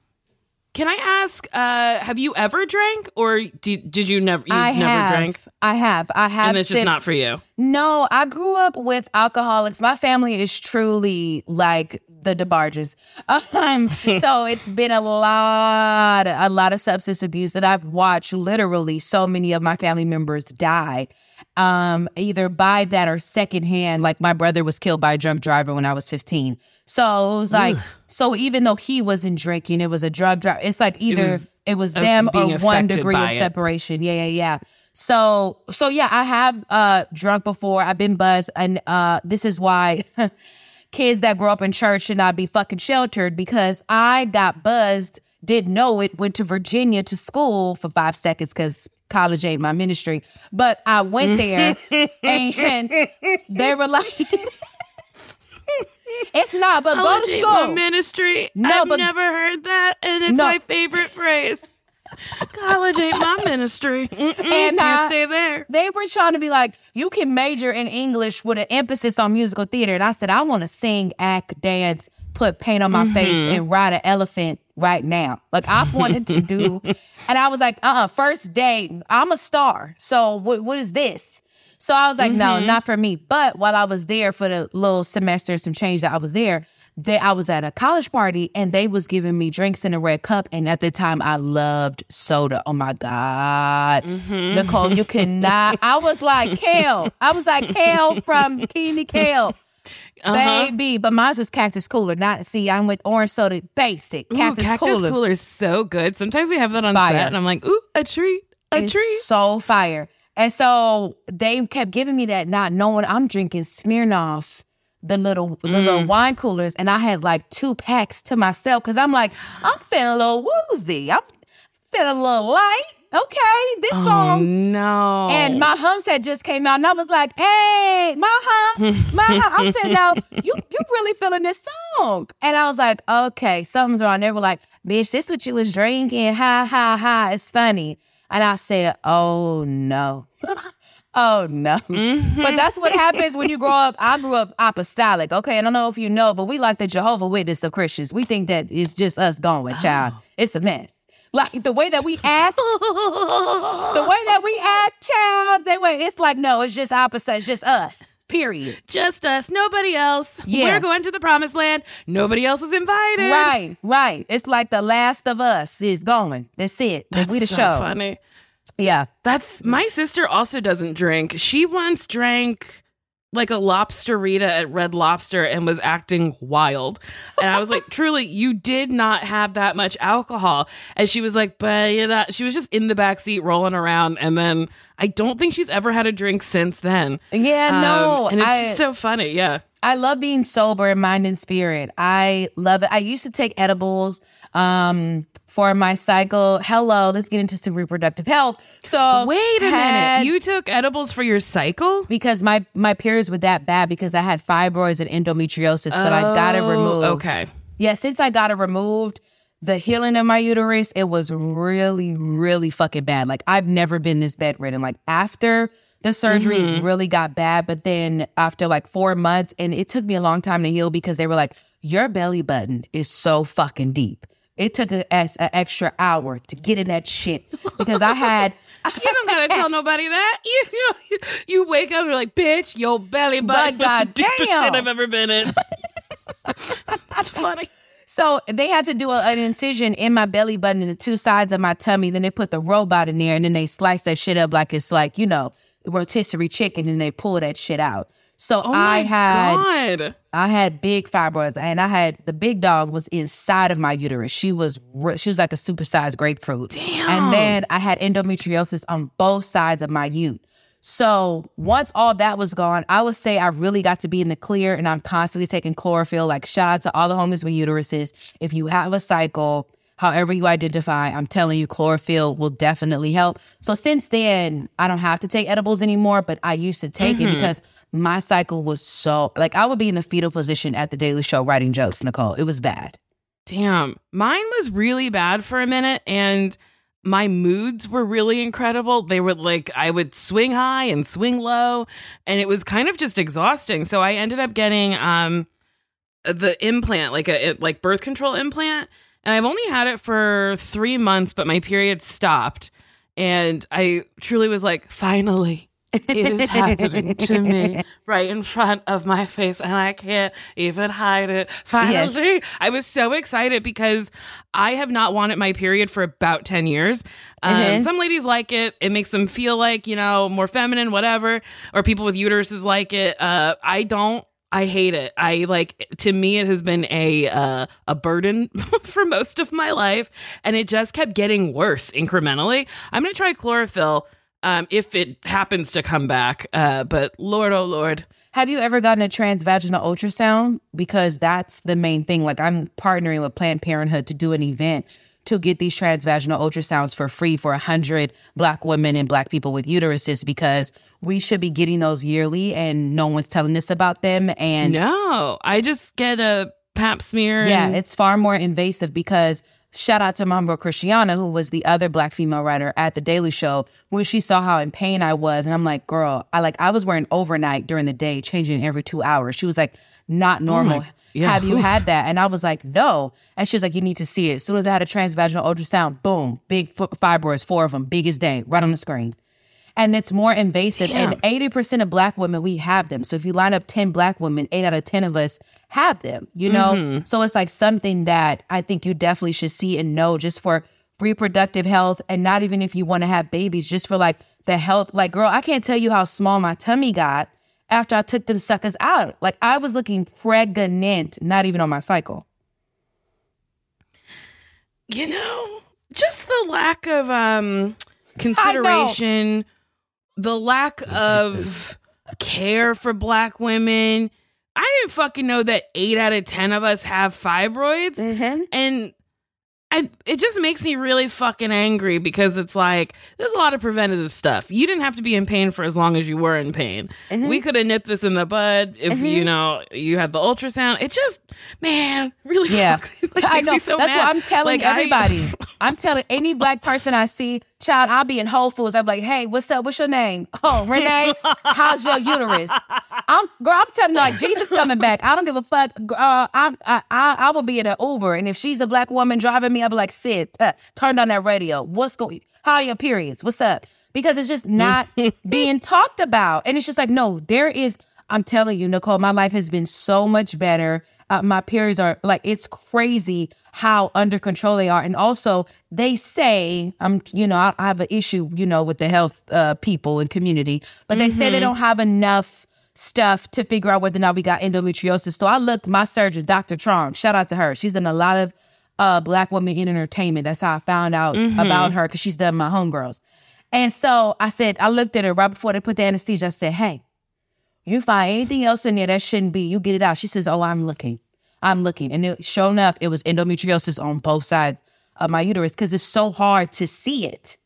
can I ask, uh, have you ever drank or did, did you never, you I never have. drank? I have. I have. And it's just not for you. No, I grew up with alcoholics. My family is truly like the DeBarges. Um, so it's been a lot, a lot of substance abuse that I've watched. Literally, so many of my family members die, um, either by that or secondhand. Like my brother was killed by a drunk driver when I was fifteen. So it was like, so even though he wasn't drinking, it was a drug driver. It's like either it was, was, uh, them or one degree of it. separation. Yeah, yeah, yeah. So, so yeah, I have uh drunk before. I've been buzzed, and uh this is why kids that grow up in church should not be fucking sheltered because I got buzzed, didn't know it, went to Virginia to school for five seconds because college ain't my ministry, but I went there and they were like. It's not, but go College to ain't my school. ministry. No, I've but- never heard that, and it's No. my favorite phrase. College ain't my ministry. Mm-mm, And, can't uh, stay there. They were trying to be like, you can major in English with an emphasis on musical theater. And I said, I want to sing, act, dance, put paint on my face, and ride an elephant right now. Like I wanted to do. And I was like, uh uh first day, I'm a star. So what, what is this? So I was like, no, not for me. But while I was there for the little semester, some change that I was there, they, I was at a college party and they was giving me drinks in a red cup. And at the time, I loved soda. Oh my God. Nicole, you cannot. I was like, Kel. I was like, Kel from Kenan Kel. Uh-huh. Baby, but mine was Cactus Cooler. Not see, I'm with orange soda, basic Ooh, Cactus, Cactus Cooler. Cooler is so good. Sometimes we have that on Fire. set, and I'm like, ooh, a treat, a It's treat. so fire. And so they kept giving me that, not knowing I'm drinking Smirnoff, the little the little Mm. wine coolers, and I had like two packs to myself because I'm like, I'm feeling a little woozy. I'm feeling a little light. Okay, this Oh song. no! And my Humps had just came out, and I was like, "Hey, my hump, my hump." I'm saying, "Now you you really feeling this song?" And I was like, "Okay, something's wrong." They were like, "Bitch, this what you was drinking? Ha ha ha! It's funny." And I said, "Oh no." Oh no. But mm-hmm. that's what happens when you grow up. I grew up apostolic. Okay. I don't know if you know, but we like the Jehovah Witness of Christians. We think that it's just us going, with oh. child. It's a mess. Like the way that we act, the way that we act, child, that way, it's like, no, it's just opposite. It's just us. Period. just us, nobody else. Yeah. We're going to the promised land. Nobody else is invited. Right, right. It's like the last of us is going. That's it. That's we the so show. funny. Yeah. That's my sister also doesn't drink. She once drank like a lobsterita at Red Lobster and was acting wild. And I was like, truly, you did not have that much alcohol. And she was like, but you know, she was just in the back seat rolling around. And then I don't think she's ever had a drink since then. Yeah, Um, no. and it's I, just so funny. Yeah. I love being sober in mind and spirit. I love it. I used to take edibles um for my cycle. Hello, let's get into some reproductive health. So Wait a had- minute. You took edibles for your cycle? because my my periods were that bad because I had fibroids and endometriosis, but I got it Oh, removed. Okay. Yeah, since I got it removed, the healing of my uterus, it was really, really fucking bad. Like I've never been this bedridden. Like after the surgery it mm-hmm. really got bad, but then after like four months, and it took me a long time to heal because they were like, your belly button is so fucking deep. It took an extra hour to get in that shit because I had You don't gotta tell nobody that. You, you you wake up and you're like, bitch, your belly button was the God deepest damn. shit I've ever been in. That's funny. So they had to do a, an incision in my belly button and the two sides of my tummy. Then they put the robot in there and then they slice that shit up like it's like, you know, rotisserie chicken and they pull that shit out. So Oh I had God. I had big fibroids and I had the big dog was inside of my uterus. She was she was like a supersized grapefruit. Damn. And then I had endometriosis on both sides of my ute. So once all that was gone, I would say I really got to be in the clear and I'm constantly taking chlorophyll. Like shout out to all the homies with uteruses. If you have a cycle, however you identify. I'm telling you, chlorophyll will definitely help. So since then, I don't have to take edibles anymore, but I used to take Mm-hmm. it because my cycle was so like I would be in the fetal position at the Daily Show writing jokes, Nicole. It was bad. Damn. Mine was really bad for a minute and my moods were really incredible. They were like I would swing high and swing low and it was kind of just exhausting. So I ended up getting um the implant, like a like birth control implant, and I've only had it for 3 months, but my period stopped and I truly was like finally it is happening to me right in front of my face and I can't even hide it. Finally, I was so excited because I have not wanted my period for about 10 years. Um, Mhm. Some ladies like it. It makes them feel like, you know, more feminine, whatever. Or people with uteruses like it. Uh, I don't. I hate it. I like to me it has been a uh, a burden for most of my life and it just kept getting worse incrementally. I'm going to try chlorophyll um, if it happens to come back. Uh, but Lord, oh Lord, Have you ever gotten a transvaginal ultrasound? Because that's the main thing. Like I'm partnering with Planned Parenthood to do an event to get these transvaginal ultrasounds for free for a hundred black women and black people with uteruses because we should be getting those yearly and no one's telling us about them. And no, I just get a pap smear. yeah, and- it's far more invasive because shout out to Mambo Christiana, who was the other black female writer at the Daily Show, when she saw how in pain I was. And I'm like, girl, I like I was wearing overnight during the day, changing every two hours. She was like, not oh normal. yeah, Have you oof. had that? And I was like, no. And she was like, you need to see it. As soon as I had a transvaginal ultrasound, boom, big fibroids, four of them, big as day, right on the screen and it's more invasive. And 80% of black women, we have them. So if you line up 10 black women, eight out of 10 of us have them, you know? So it's like something that I think you definitely should see and know just for reproductive health and not even if you want to have babies, just for like the health. Like, girl, I can't tell you how small my tummy got after I took them suckers out. Like I was looking pregnant, not even on my cycle. you know, just the lack of um consideration, the lack of care for black women. I didn't fucking know that eight out of ten of us have fibroids, Mm-hmm. and I it just makes me really fucking angry because it's like there's a lot of preventative stuff. You didn't have to be in pain for as long as you were in pain. Mm-hmm. We could have nipped this in the bud if you know you had the ultrasound. It just man really Yeah. fucking, like, I know. so That's mad. what I'm telling Like, everybody. I'm telling any black person I see, child, I'll be in Whole Foods. I'm like, hey, what's up? What's your name? Oh, Renee, how's your uterus? I'm girl, I'm telling you, like Jesus coming back. I don't give a fuck. Uh, I'm, I, I, I will be in an Uber, and if she's a black woman driving me, I'll be like, sis, uh, turn on that radio. What's going? How are your periods? What's up? Because it's just not being talked about, and it's just like, no, there is. I'm telling you, Nicole, my life has been so much better. Uh, my periods are like it's crazy how under control they are, and also they say I'm, you know, I, I have an issue, you know, with the health uh, people and community, but they say they don't have enough stuff to figure out whether or not we got endometriosis. So I looked my surgeon, Dr. Trong, shout out to her. She's done a lot of uh, black woman in entertainment. That's how I found out about her because she's done my homegirls. And so I said, I looked at her right before they put the anesthesia. I said, hey, you find anything else in there that shouldn't be, you get it out. She says, Oh, I'm looking. I'm looking. And it, sure enough, it was endometriosis on both sides of my uterus because it's so hard to see it.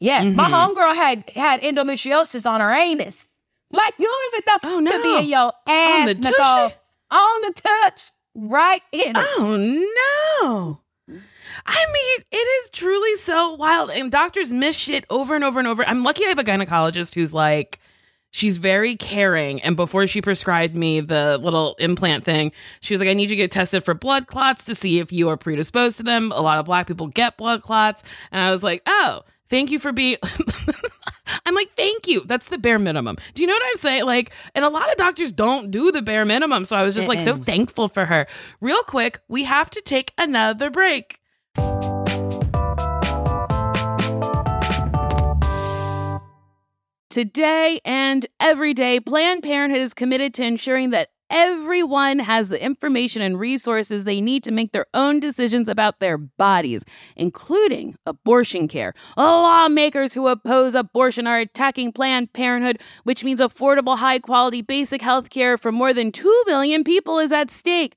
Yes, my homegirl had had endometriosis on her anus. Like you don't even know Oh, no. to be in your ass, the Nicole. On the touch, right in. Oh no. I mean, it is truly so wild. And doctors miss shit over and over and over. I'm lucky I have a gynecologist who's like, she's very caring. And before she prescribed me the little implant thing, she was like, I need you to get tested for blood clots to see if you are predisposed to them. A lot of black people get blood clots. And I was like, oh, thank you for being. I'm like, thank you. That's the bare minimum. Do you know what I'm saying? Like, and a lot of doctors don't do the bare minimum. So I was just like so thankful for her. Real quick, we have to take another break. Today and every day, Planned Parenthood is committed to ensuring that everyone has the information and resources they need to make their own decisions about their bodies, including abortion care. Lawmakers who oppose abortion are attacking Planned Parenthood, which means affordable, high quality, basic health care for more than 2 million people is at stake.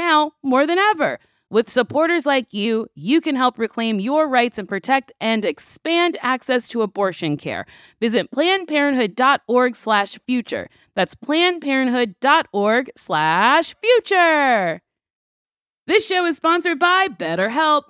more than ever. With supporters like you, you can help reclaim your rights and protect and expand access to abortion care. Visit plannedparenthood.org/future. That's plannedparenthood.org/future. This show is sponsored by BetterHelp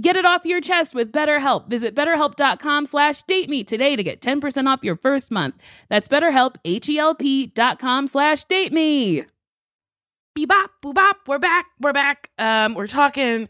Get it off your chest with BetterHelp. Visit betterhelp.com slash date me today to get 10% off your first month. That's betterhelp, H-E-L-P dot com slash date me. Bebop, boobop, we're back, we're back. Um, we're talking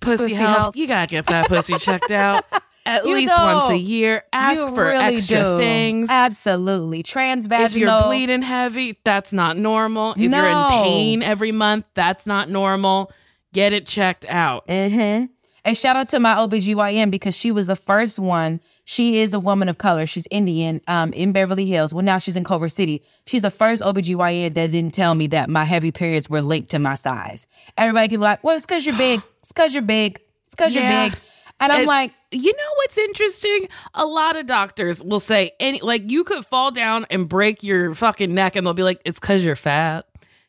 pussy, Pussy health. health. You gotta get that pussy checked out at You least know, once a year. Ask You for really extra do. things. Absolutely. Transvaginal. If you're bleeding heavy, that's not normal. If you're in No. pain every month, that's not normal. Get it checked out. Mm-hmm. And shout out to my OBGYN because she was the first one. She is a woman of color. She's Indian um, in Beverly Hills. Well, now she's in Culver City. She's the first OBGYN that didn't tell me that my heavy periods were linked to my size. Everybody can be like, well, it's because you're big. It's because you're big. It's because Yeah. you're big. And I'm It's- like, you know what's interesting? A lot of doctors will say any like you could fall down and break your fucking neck and they'll be like, it's cause you're fat.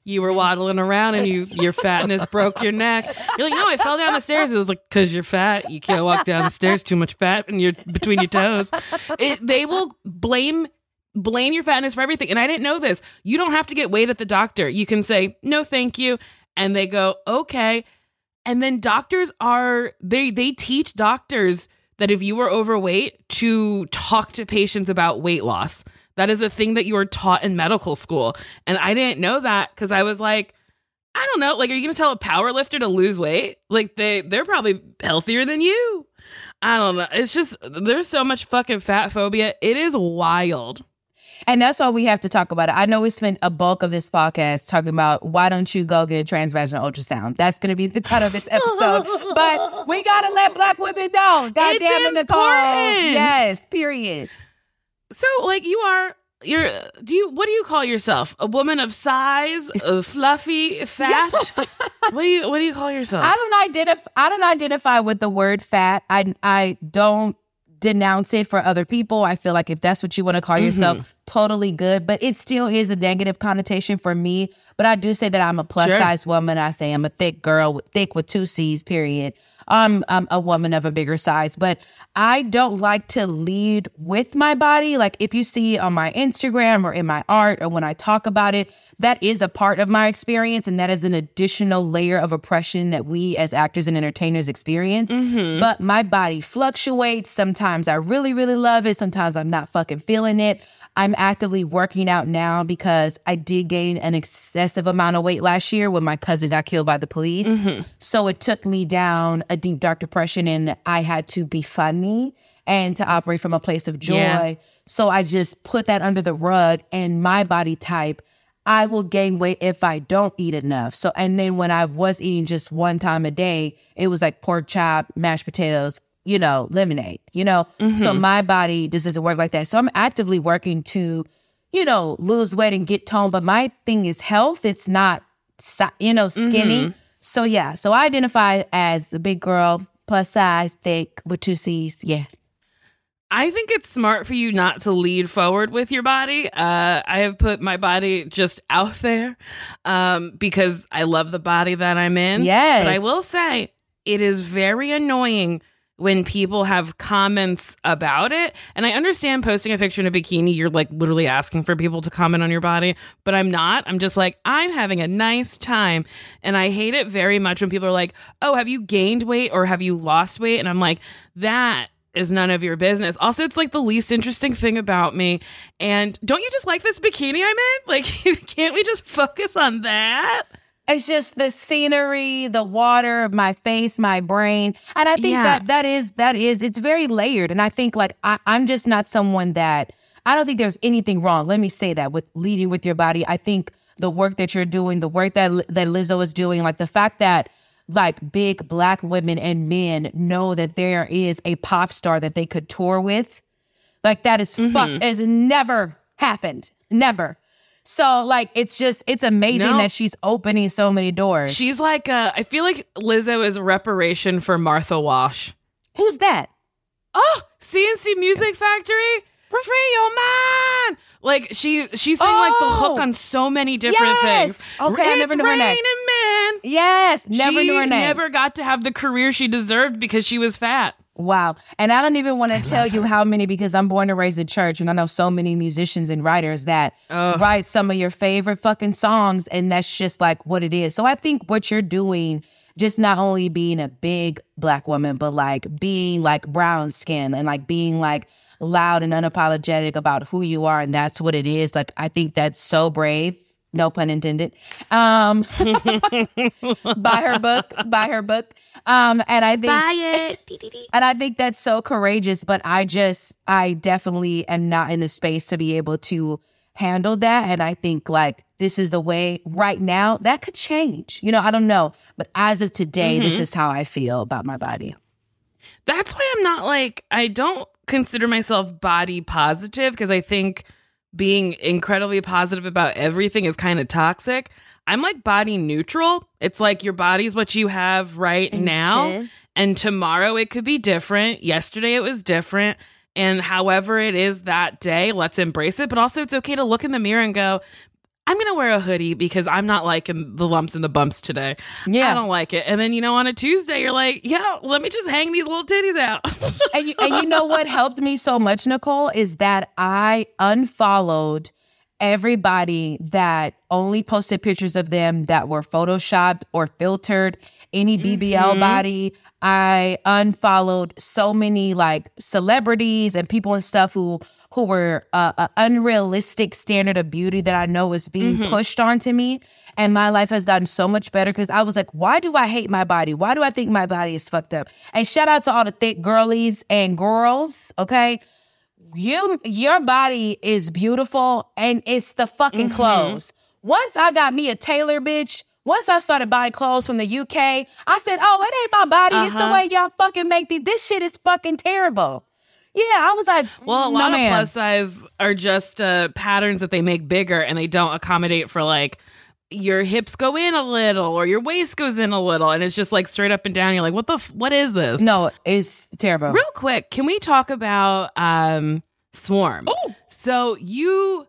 You were waddling around and you your fatness broke your neck. You're like, no, I fell down the stairs. It was like, cause you're fat. You can't walk down the stairs. Too much fat and you're between your toes. It, they will blame blame your fatness for everything. And I didn't know this. You don't have to get weighed at the doctor. You can say, no, thank you. And they go, okay. And then doctors are they they teach doctors that if you are overweight to talk to patients about weight loss. That is a thing that you are taught in medical school. And I didn't know that cuz I was like I don't know, like are you going to tell a power lifter to lose weight? Like they they're probably healthier than you. I don't know. It's just there's so much fucking fat phobia. It is wild. And that's why we have to talk about it. I know we spent a bulk of this podcast talking about why don't you go get a transvaginal ultrasound? That's going to be the title of this episode. but we got to let black women know. God It's it, Nicole. Yes, period. So like you are you're do you what do you call yourself? A woman of size, of fluffy, fat? what do you what do you call yourself? I don't identify. I don't identify with the word fat. I I don't denounce it for other people. I feel like if that's what you want to call Mm-hmm. yourself, totally good. But it still is a negative connotation for me. But I do say that I'm a plus Sure. size woman. I say I'm a thick girl, with, thick with two C's. Period. I'm, I'm a woman of a bigger size, but I don't like to lead with my body. Like if you see on my Instagram or in my art or when I talk about it, that is a part of my experience. And that is an additional layer of oppression that we as actors and entertainers experience. Mm-hmm. But my body fluctuates. Sometimes I really, really love it. Sometimes I'm not fucking feeling it. I'm actively working out now because I did gain an excessive amount of weight last year when my cousin got killed by the police. Mm-hmm. So it took me down a deep, dark depression, and I had to be funny and to operate from a place of joy. Yeah. So I just put that under the rug, and my body type. I will gain weight if I don't eat enough. So, and then when I was eating just one time a day, it was like pork chop, mashed potatoes, you know, lemonade, you know? So mm-hmm. my body just doesn't work like that. So I'm actively working to, you know, lose weight and get toned. But my thing is health. It's not, you know, skinny. Mm-hmm. So yeah. So I identify as a big girl, plus size, thick, with two C's. Yes. I think it's smart for you not to lead forward with your body. Uh, I have put my body just out there um, because I love the body that I'm in. Yes. But I will say it is very annoying when people have comments about it. And I understand posting a picture in a bikini, you're like literally asking for people to comment on your body, but I'm not. I'm just like, I'm having a nice time. And I hate it very much when people are like, oh, have you gained weight or have you lost weight? And I'm like, that is none of your business. Also, it's like the least interesting thing about me. And don't you just like this bikini I'm in? Like, can't we just focus on that? It's just the scenery, the water, my face, my brain. And I think Yeah. that that is that is it's very layered. And I think like I, I'm just not someone that I don't think there's anything wrong. Let me say that with leading with your body. I think the work that you're doing, the work that that Lizzo is doing, like the fact that like big black women and men know that there is a pop star that they could tour with. Like that is fuck mm-hmm. has never happened. Never. So like it's just it's amazing No. that she's opening so many doors. She's like, uh, I feel like Lizzo is reparation for Martha Wash. Who's that? Oh, C+C Music Factory, free your mind. Like she, she sang like the hook Oh. on so many different Yes. things. Okay, I never knew her name. men. Yes, never she knew her name. never got to have the career she deserved because she was fat. Wow. And I don't even want to tell you how many because I'm born and raised in church and I know so many musicians and writers that write some of your favorite fucking songs and that's just like what it is. So I think what you're doing just not only being a big black woman but like being like brown skin and like being like loud and unapologetic about who you are and that's what it is. Like I think that's so brave. No pun intended. Um buy her book, buy her book. Um and I think buy it. and I think that's so courageous, but I just, I definitely am not in the space to be able to handle that. And I think like this is the way right now that could change. You know, I don't know. But as of today, this is how I feel about my body. That's why I'm not like I don't consider myself body positive because I think being incredibly positive about everything is kind of toxic. I'm like body neutral. It's like your body's what you have right now and tomorrow it could be different. Yesterday it was different and however it is that day, let's embrace it, but also it's okay to look in the mirror and go I'm gonna wear a hoodie because I'm not liking the lumps and the bumps today. Yeah. I don't like it. And then you know, on a Tuesday, you're like, yeah, let me just hang these little titties out. and you, and you know what helped me so much, Nicole, is that I unfollowed everybody that only posted pictures of them that were photoshopped or filtered any mm-hmm. BBL body. I unfollowed so many like celebrities and people and stuff who who were uh, a unrealistic standard of beauty that I know is being pushed onto me. And my life has gotten so much better because I was like, why do I hate my body? Why do I think my body is fucked up? And shout out to all the thick girlies and girls, okay? You your body is beautiful and it's the fucking clothes. Once I got me a tailor bitch, once I started buying clothes from the UK, I said, "Oh, it ain't my body. It's the Uh-huh. way y'all fucking make these. This shit is fucking terrible." Yeah, I was like, well, a lot ma'am. of plus size are just uh, patterns that they make bigger and they don't accommodate for like your hips go in a little or your waist goes in a little and it's just like straight up and down. You're like, what the, f- what is this? No, it's terrible. Real quick, can we talk about um Swarm? oh So you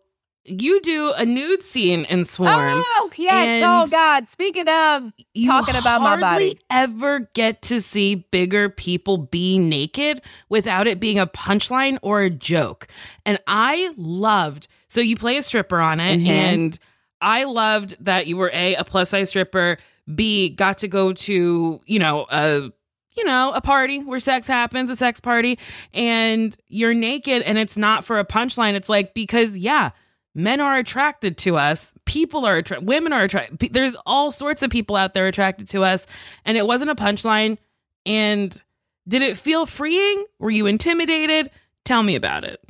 you do a nude scene in Swarm. Oh yes! Oh God! Speaking of talking about my body, ever get to see bigger people be naked without it being a punchline or a joke. And I loved so you play a stripper on it, Mhm. and I loved that you were a a plus size stripper. B got to go to you know a you know a party where sex happens, a sex party, and you're naked, and it's not for a punchline. It's like because yeah men are attracted to us people are attracted women are attracted there's all sorts of people out there attracted to us and it wasn't a punchline and did it feel freeing? Were you intimidated? Tell me about it.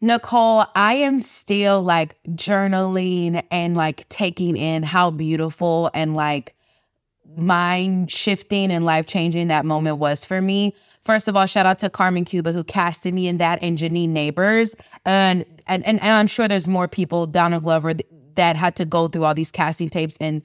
Nicole, I am still like journaling and like taking in how beautiful and like mind shifting and life changing that moment was for me. First of all, shout out to Carmen Cuba who casted me in that and Janine Nabers. And and and, and I'm sure there's more people, Donald Glover, that had to go through all these casting tapes and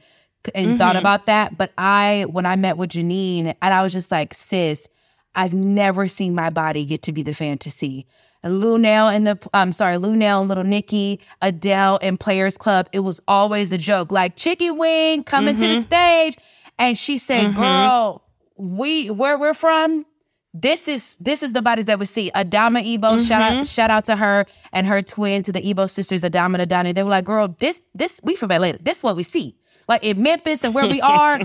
and mm-hmm. thought about that. But I when I met with Janine and I was just like, sis, I've never seen my body get to be the fantasy. Luenell and the I'm sorry, Luenell and Little Nicky, Adele and Players Club. It was always a joke, like Chicken Wing coming to the mm-hmm. stage, and she said, mm-hmm. "Girl, we where we're from." This is this is the bodies that we see. Adamma Ebo, shout out mm-hmm. shout out to her and her twin to the Ebo sisters, Adamma and Adanne. They were like, girl, this this we from Atlanta. This is what we see. Like in Memphis and where we are.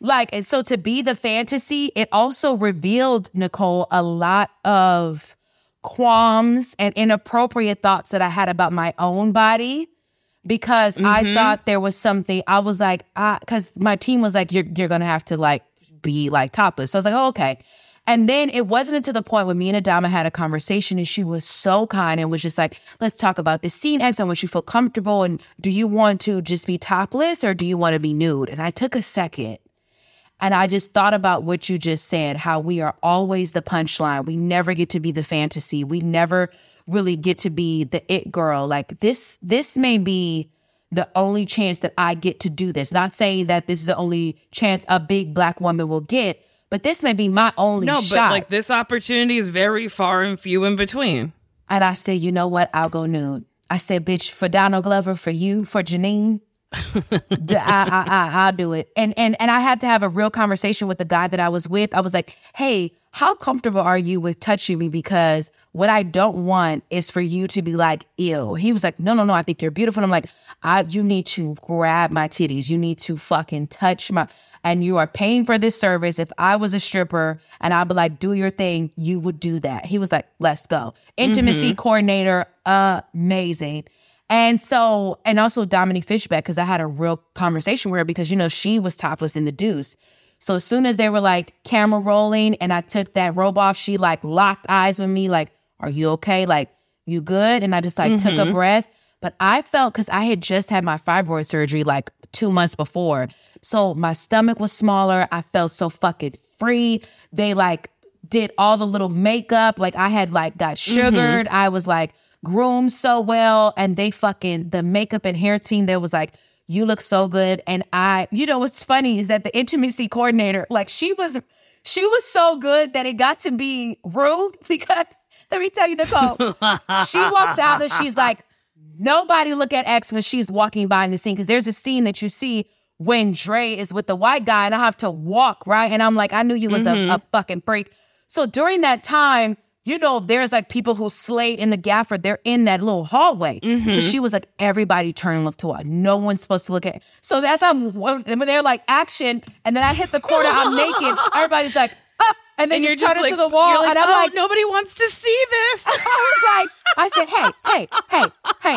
like, and so to be the fantasy, it also revealed, Nicole, a lot of qualms and inappropriate thoughts that I had about my own body because I mm-hmm. thought there was something. I was like, because my team was like, you're you're gonna have to like be like topless. So I was like, oh, okay. And then it wasn't until the point when me and Adamma had a conversation and she was so kind and was just like, let's talk about this scene X on which you feel comfortable. And do you want to just be topless or do you want to be nude? And I took a second and I just thought about what you just said, how we are always the punchline. We never get to be the fantasy. We never really get to be the it girl. Like this, this may be the only chance that I get to do this. Not saying that this is the only chance a big black woman will get, but this may be my only No, but like this opportunity is very far and few in between. and I said, you know what? I'll go nude. I said, bitch, for Donald Glover, for you, for Janine, I, I, I, I'll do it. And and and I had to have a real conversation with the guy that I was with. I was like, hey, how comfortable are you with touching me? Because what I don't want is for you to be like, ew. He was like, no, no, no, I think you're beautiful. And I'm like, I, you need to grab my titties. You need to fucking touch my, and you are paying for this service. If I was a stripper and I'd be like, do your thing, you would do that. He was like, let's go. Intimacy mm-hmm. coordinator, amazing. And so, and also Dominique Fishback, because I had a real conversation with her because, you know, she was topless in the deuce. So as soon as they were like camera rolling and I took that robe off, she like locked eyes with me, like, are you okay? Like, you good? And I just like took a mm-hmm. breath. But I felt because I had just had my fibroid surgery like two months before. So my stomach was smaller. I felt so fucking free. They like did all the little makeup. Like I had like got mm-hmm. sugared. I was like groomed so well. And they fucking the makeup and hair team, there was like, you look so good. And I, you know, what's funny is that the intimacy coordinator, like she was, she was so good that it got to be rude because let me tell you, Nicole, she walks out and she's like, nobody look at X when she's walking by in the scene because there's a scene that you see when Dre is with the white guy and I have to walk, right? And I'm like, I knew you was a, mm-hmm. a fucking freak. So during that time, you know, there's like people who slayed in the gaffer. They're in that little hallway. So she was like, everybody turn and look to her. No one's supposed to look at. So that's how when they're like action, and then I hit the corner, I'm naked. Everybody's like, ah, and then And you you're turn just it to the wall, like, and I'm "Oh, like, nobody wants to see this. I was like, I said, hey, hey, hey,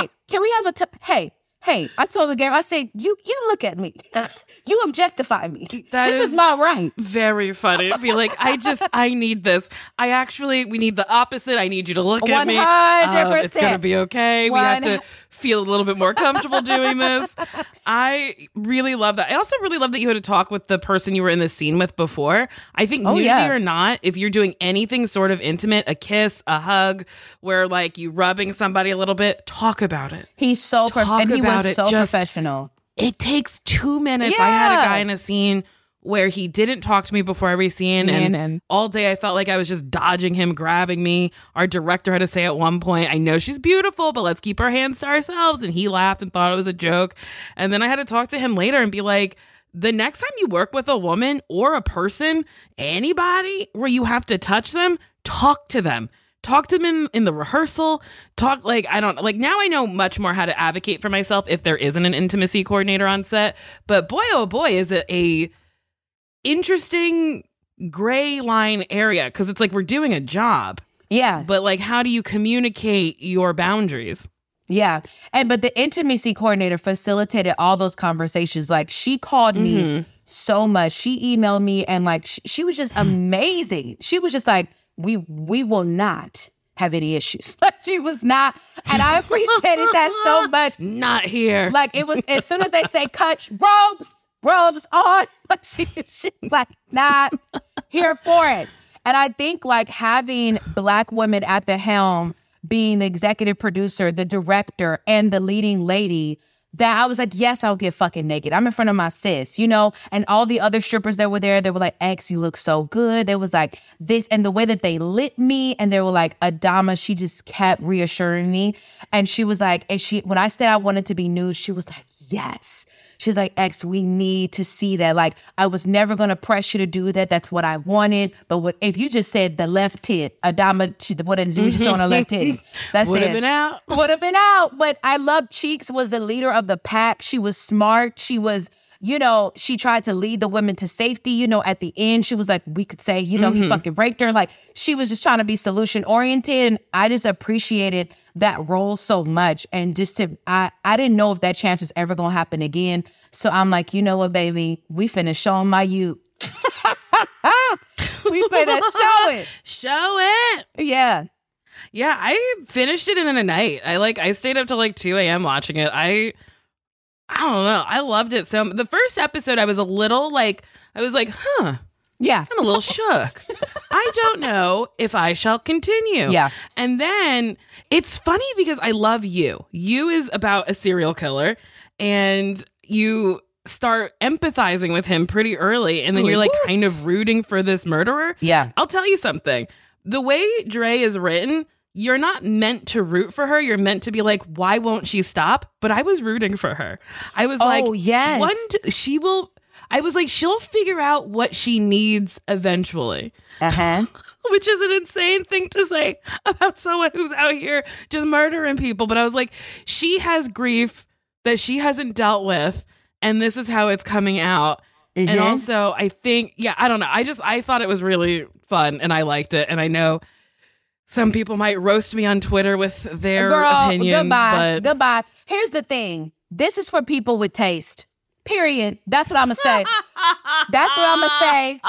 hey, can we have a a t- hey, hey? I told the game, I said, you you look at me, you objectify me. That this is, is- not right. Very funny. Be like, I just, I need this. I actually, we need the opposite. I need you to look at me. 100%. Um, it's gonna be okay. We have to feel a little bit more comfortable doing this. I really love that. I also really love that you had to talk with the person you were in the scene with before. I think Oh, nudity yeah. or not, if you're doing anything sort of intimate, a kiss, a hug, where like you rubbing somebody a little bit, talk about it. He's so perfect, and he was it, so just- professional. It takes two minutes. I had a guy in a scene where he didn't talk to me before every scene, and, and- all day I felt like I was just dodging him, grabbing me. Our director had to say at one point, "I know she's beautiful, but let's keep our hands to ourselves." And he laughed and thought it was a joke. And then I had to talk to him later and be like. The next time you work with a woman or a person, anybody where you have to touch them, talk to them talk to them in, in the rehearsal. Talk like i don't like now i know much more how to advocate for myself if there isn't an intimacy coordinator on set. But boy oh boy is it a interesting gray line area because it's like we're doing a job. Yeah, but like how do you communicate your boundaries? Yeah, and but the intimacy coordinator facilitated all those conversations. Like she called me mm-hmm. so much. She emailed me, and like she, she was just amazing. She was just like, we we will not have any issues. she was not, and I appreciated that so much. not here Like it was as soon as they say cut robes, robes on, like she, she's like not here for it. And I think like having black women at the helm, being the executive producer, the director, and the leading lady, that I was like, yes, I'll get fucking naked. I'm in front of my sis, you know, and all the other strippers that were there, they were like, X, you look so good. They was like this, and the way that they lit me, and they were like, Adamma, she just kept reassuring me. And she was like, and she, when I said I wanted to be nude, she was like, yes. She's like, X, we need to see that. Like, I was never gonna press you to do that. That's what I wanted. But what if you just said the left tit, Adamma, she, what did you just on her left titty? That's Would it Would have been out. would have been out. But I love Cheeks was the leader of the pack. She was smart. She was, you know, she tried to lead the women to safety. You know, at the end, she was like, we could say, you know, he mm-hmm. fucking raped her. Like she was just trying to be solution oriented. And I just appreciated that role so much. And just to I I didn't know if that chance was ever gonna happen again. So I'm like, you know what, baby, we finna show my you. we finna show it. Show it. Yeah. Yeah, I finished it in a night. I like I stayed up till like 2 a.m. watching it. I I don't know. I loved it so the first episode I was a little like I was like, huh, Yeah. I'm a little shook. I don't know if I shall continue. Yeah. And then it's funny because I love you. You is about a serial killer and you start empathizing with him pretty early and then oh, you're like kind of rooting for this murderer. Yeah. I'll tell you something. The way Dre is written, you're not meant to root for her. You're meant to be like, why won't she stop? But I was rooting for her. I was oh, like, Oh, yes. one, t- she will. I was like, she'll figure out what she needs eventually, Uh-huh. which is an insane thing to say about someone who's out here just murdering people. But I was like, she has grief that she hasn't dealt with, and this is how it's coming out. And Mhm. also, I think, yeah, I don't know. I just, I thought it was really fun and I liked it. And I know some people might roast me on Twitter with their Girl, opinions, goodbye. but Goodbye. Here's the thing. This is for people with taste. Period. That's what I'm gonna say. That's what I'm gonna say.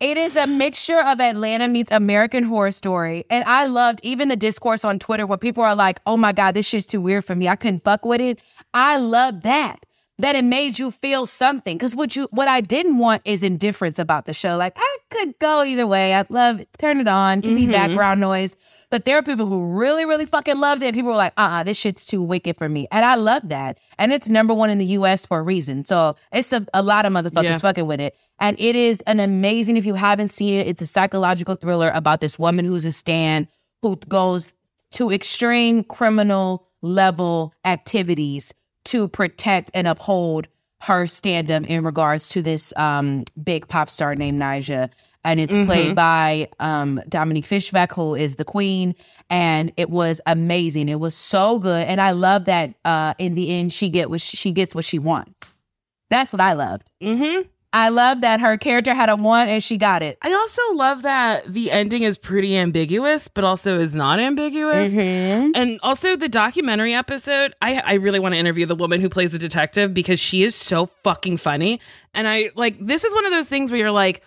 It is a mixture of Atlanta meets American Horror Story, and I loved even the discourse on Twitter where people are like, "Oh my god, this shit's too weird for me. I couldn't fuck with it." I love that. That it made you feel something. Because what you what I didn't want is indifference about the show. Like I could go either way. I love it. Turn it on. Can be background noise. But there are people who really, really fucking loved it. And people were like, uh uh this shit's too wicked for me. And I love that. And it's number one in the US for a reason. So it's a, a lot of motherfuckers Yeah. fucking with it. And it is an amazing, if you haven't seen it, it's a psychological thriller about this woman who's a stand who goes to extreme criminal level activities to protect and uphold her stand-up in regards to this um, big pop star named Ni'Jah. And it's played by um, Dominique Fishback, who is the queen. And it was amazing. It was so good. And I love that uh, in the end she get what she gets what she wants. That's what I loved. hmm I love that her character had a want and she got it. I also love that the ending is pretty ambiguous, but also is not ambiguous. Mm-hmm. And also the documentary episode, I I really want to interview the woman who plays the detective because she is so fucking funny. And I like this is one of those things where you're like,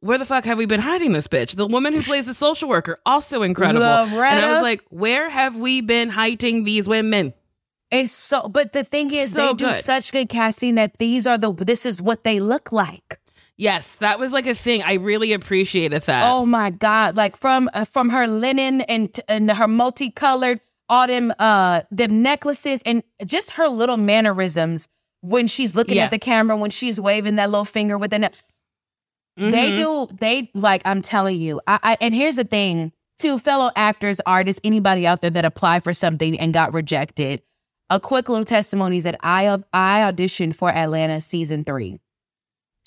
where the fuck have we been hiding this bitch? The woman who plays the social worker, also incredible. And I was like, where have we been hiding these women? It's so, but the thing is, So they do good. such good casting that these are the, this is what they look like. Yes, that was like a thing. I really appreciated that. Oh my god! Like from uh, from her linen and and her multicolored all them uh them necklaces and just her little mannerisms when she's looking Yeah. at the camera when she's waving that little finger with the ne- they Mhm. do they like I'm telling you. I, I and here's the thing to fellow actors, artists, anybody out there that applied for something and got rejected. A quick little testimony is that I I auditioned for Atlanta season three.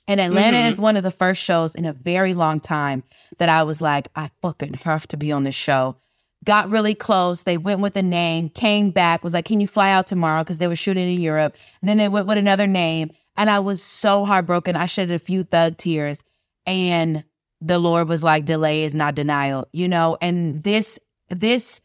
And Atlanta Mhm. is one of the first shows in a very long time that I was like, I fucking have to be on this show. Got really close. They went with a name, came back, was like, Can you fly out tomorrow? Because they were shooting in Europe. And then they went with another name. And I was so heartbroken. I shed a few thug tears. And the Lord was like, delay is not denial, you know? And this, this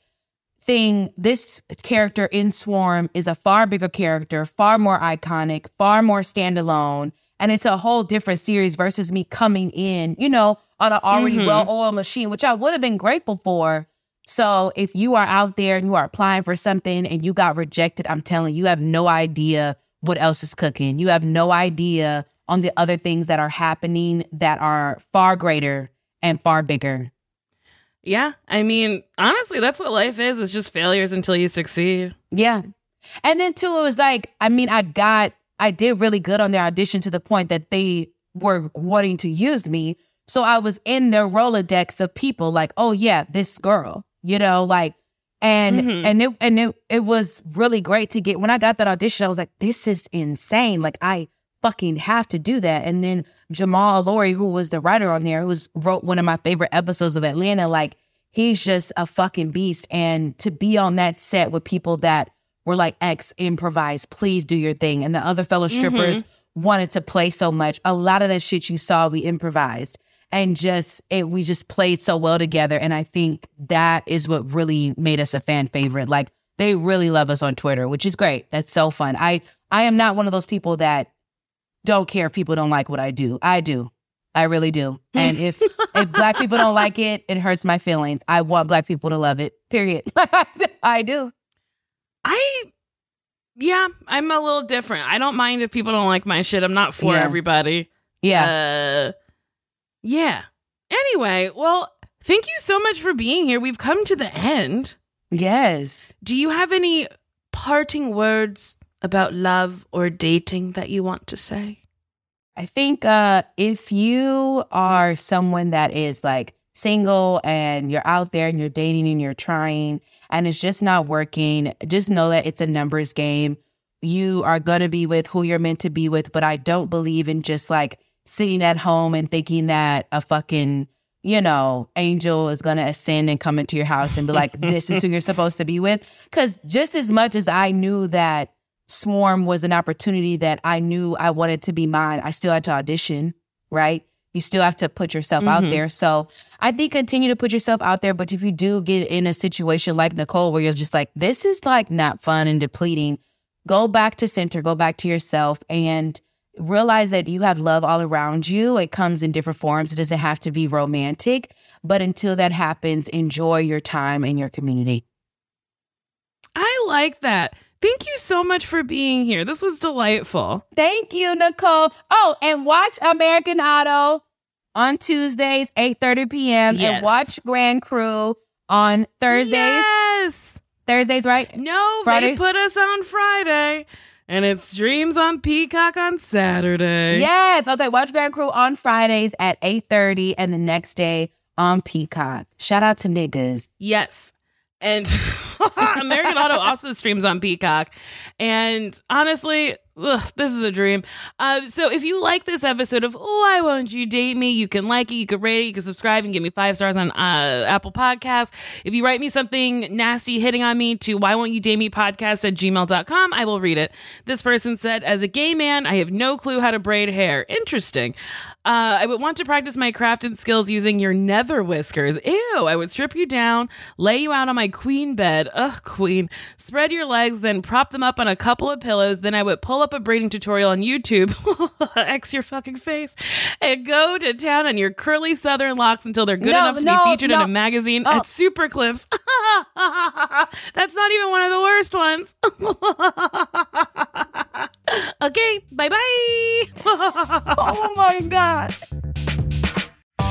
thing, this character in Swarm is a far bigger character, far more iconic, far more standalone. And it's a whole different series versus me coming in, you know, on an already Mhm. well oiled machine, which I would have been grateful for. So if you are out there and you are applying for something and you got rejected, I'm telling you, you have no idea what else is cooking. You have no idea on the other things that are happening that are far greater and far bigger. Yeah. I mean, honestly, that's what life is. It's just failures until you succeed. Yeah. And then too, it was like, I mean, I got, I did really good on their audition to the point that they were wanting to use me. So I was in their Rolodex of people like, oh yeah, this girl, you know, like, and Mhm. and it and it it was really great to get when I got that audition, I was like, this is insane. Like I fucking have to do that. And then Jamal Olori, who was the writer on there, who wrote one of my favorite episodes of Atlanta, like he's just a fucking beast. And to be on that set with people that were like, X, improvise, please do your thing. And the other fellow mm-hmm. strippers wanted to play so much. A lot of that shit you saw, we improvised. And just it we just played so well together. And I think that is what really made us a fan favorite. Like they really love us on Twitter, which is great. That's so fun. I I am not one of those people that don't care if people don't like what I do. I do. I really do. And if if black people don't like it, it hurts my feelings. I want black people to love it. Period. I do. I yeah, I'm a little different. I don't mind if people don't like my shit. I'm not for Yeah. everybody. Yeah. Uh yeah. Anyway, well, thank you so much for being here. We've come to the end. yes. Do you have any parting words about love or dating that you want to say? I think uh if you are someone that is like single and you're out there and you're dating and you're trying and it's just not working, just know that it's a numbers game. You are going to be with who you're meant to be with, but I don't believe in just like sitting at home and thinking that a fucking, you know, angel is going to ascend and come into your house and be like, this is who you're supposed to be with. Cause just as much as I knew that Swarm was an opportunity that I knew I wanted to be mine. I still had to audition, right? You still have to put yourself out Mhm. there. So I think continue to put yourself out there. But if you do get in a situation like Nicole, where you're just like, this is like not fun and depleting, go back to center, go back to yourself and realize that you have love all around you. It comes in different forms. It doesn't have to be romantic. But until that happens, enjoy your time in your community. I like that. Thank you so much for being here. This was delightful. Thank you, Nicole. Oh, and watch American Auto on Tuesdays, 8:30 p.m. Yes. And watch Grand Crew on Thursdays. Yes. Thursdays, right? No, Fridays? they put us on Friday, and it streams on Peacock on Saturday. Yes. Okay, watch Grand Crew on Fridays at 8:30 and the next day on Peacock. Shout out to niggas. Yes. And American Auto also streams on Peacock. And honestly, ugh, this is a dream. Uh, so if you like this episode of Why Won't You Date Me, you can like it, you can rate it, you can subscribe and give me five stars on uh, Apple Podcasts. If you write me something nasty hitting on me to Why Won't You Date Me podcast at gmail.com, I will read it. This person said, As a gay man, I have no clue how to braid hair. Interesting. Uh, I would want to practice my craft and skills using your nether whiskers. Ew, I would strip you down, lay you out on my queen bed. Ugh, queen. Spread your legs, then prop them up on a couple of pillows. Then I would pull up a braiding tutorial on YouTube, X your fucking face, and go to town on your curly southern locks until they're good No, enough to no, be featured in a magazine Oh. at Super Clips. That's not even one of the worst ones. okay, bye bye. Oh my god.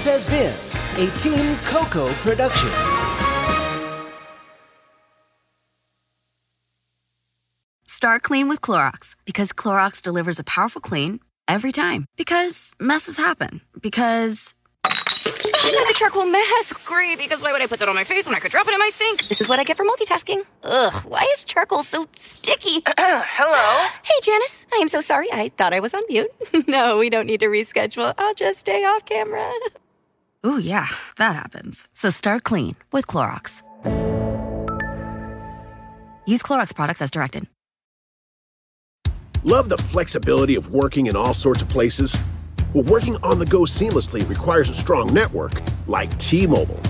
This has been a Team Coco production. Start clean with Clorox because Clorox delivers a powerful clean every time. Because messes happen. Because. I need a charcoal mask. Great, because why would I put that on my face when I could drop it in my sink? This is what I get for multitasking. Ugh, why is charcoal so sticky? Hello? Hey, Janice. I am so sorry. I thought I was on mute. no, we don't need to reschedule. I'll just stay off camera. Ooh, yeah, that happens. So start clean with Clorox. Use Clorox products as directed. Love the flexibility of working in all sorts of places? Well, working on the go seamlessly requires a strong network like T Mobile.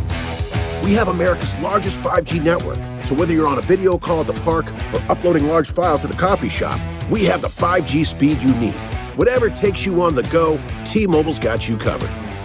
We have America's largest 5G network, so whether you're on a video call at the park or uploading large files at a coffee shop, we have the 5G speed you need. Whatever takes you on the go, T-Mobile's got you covered.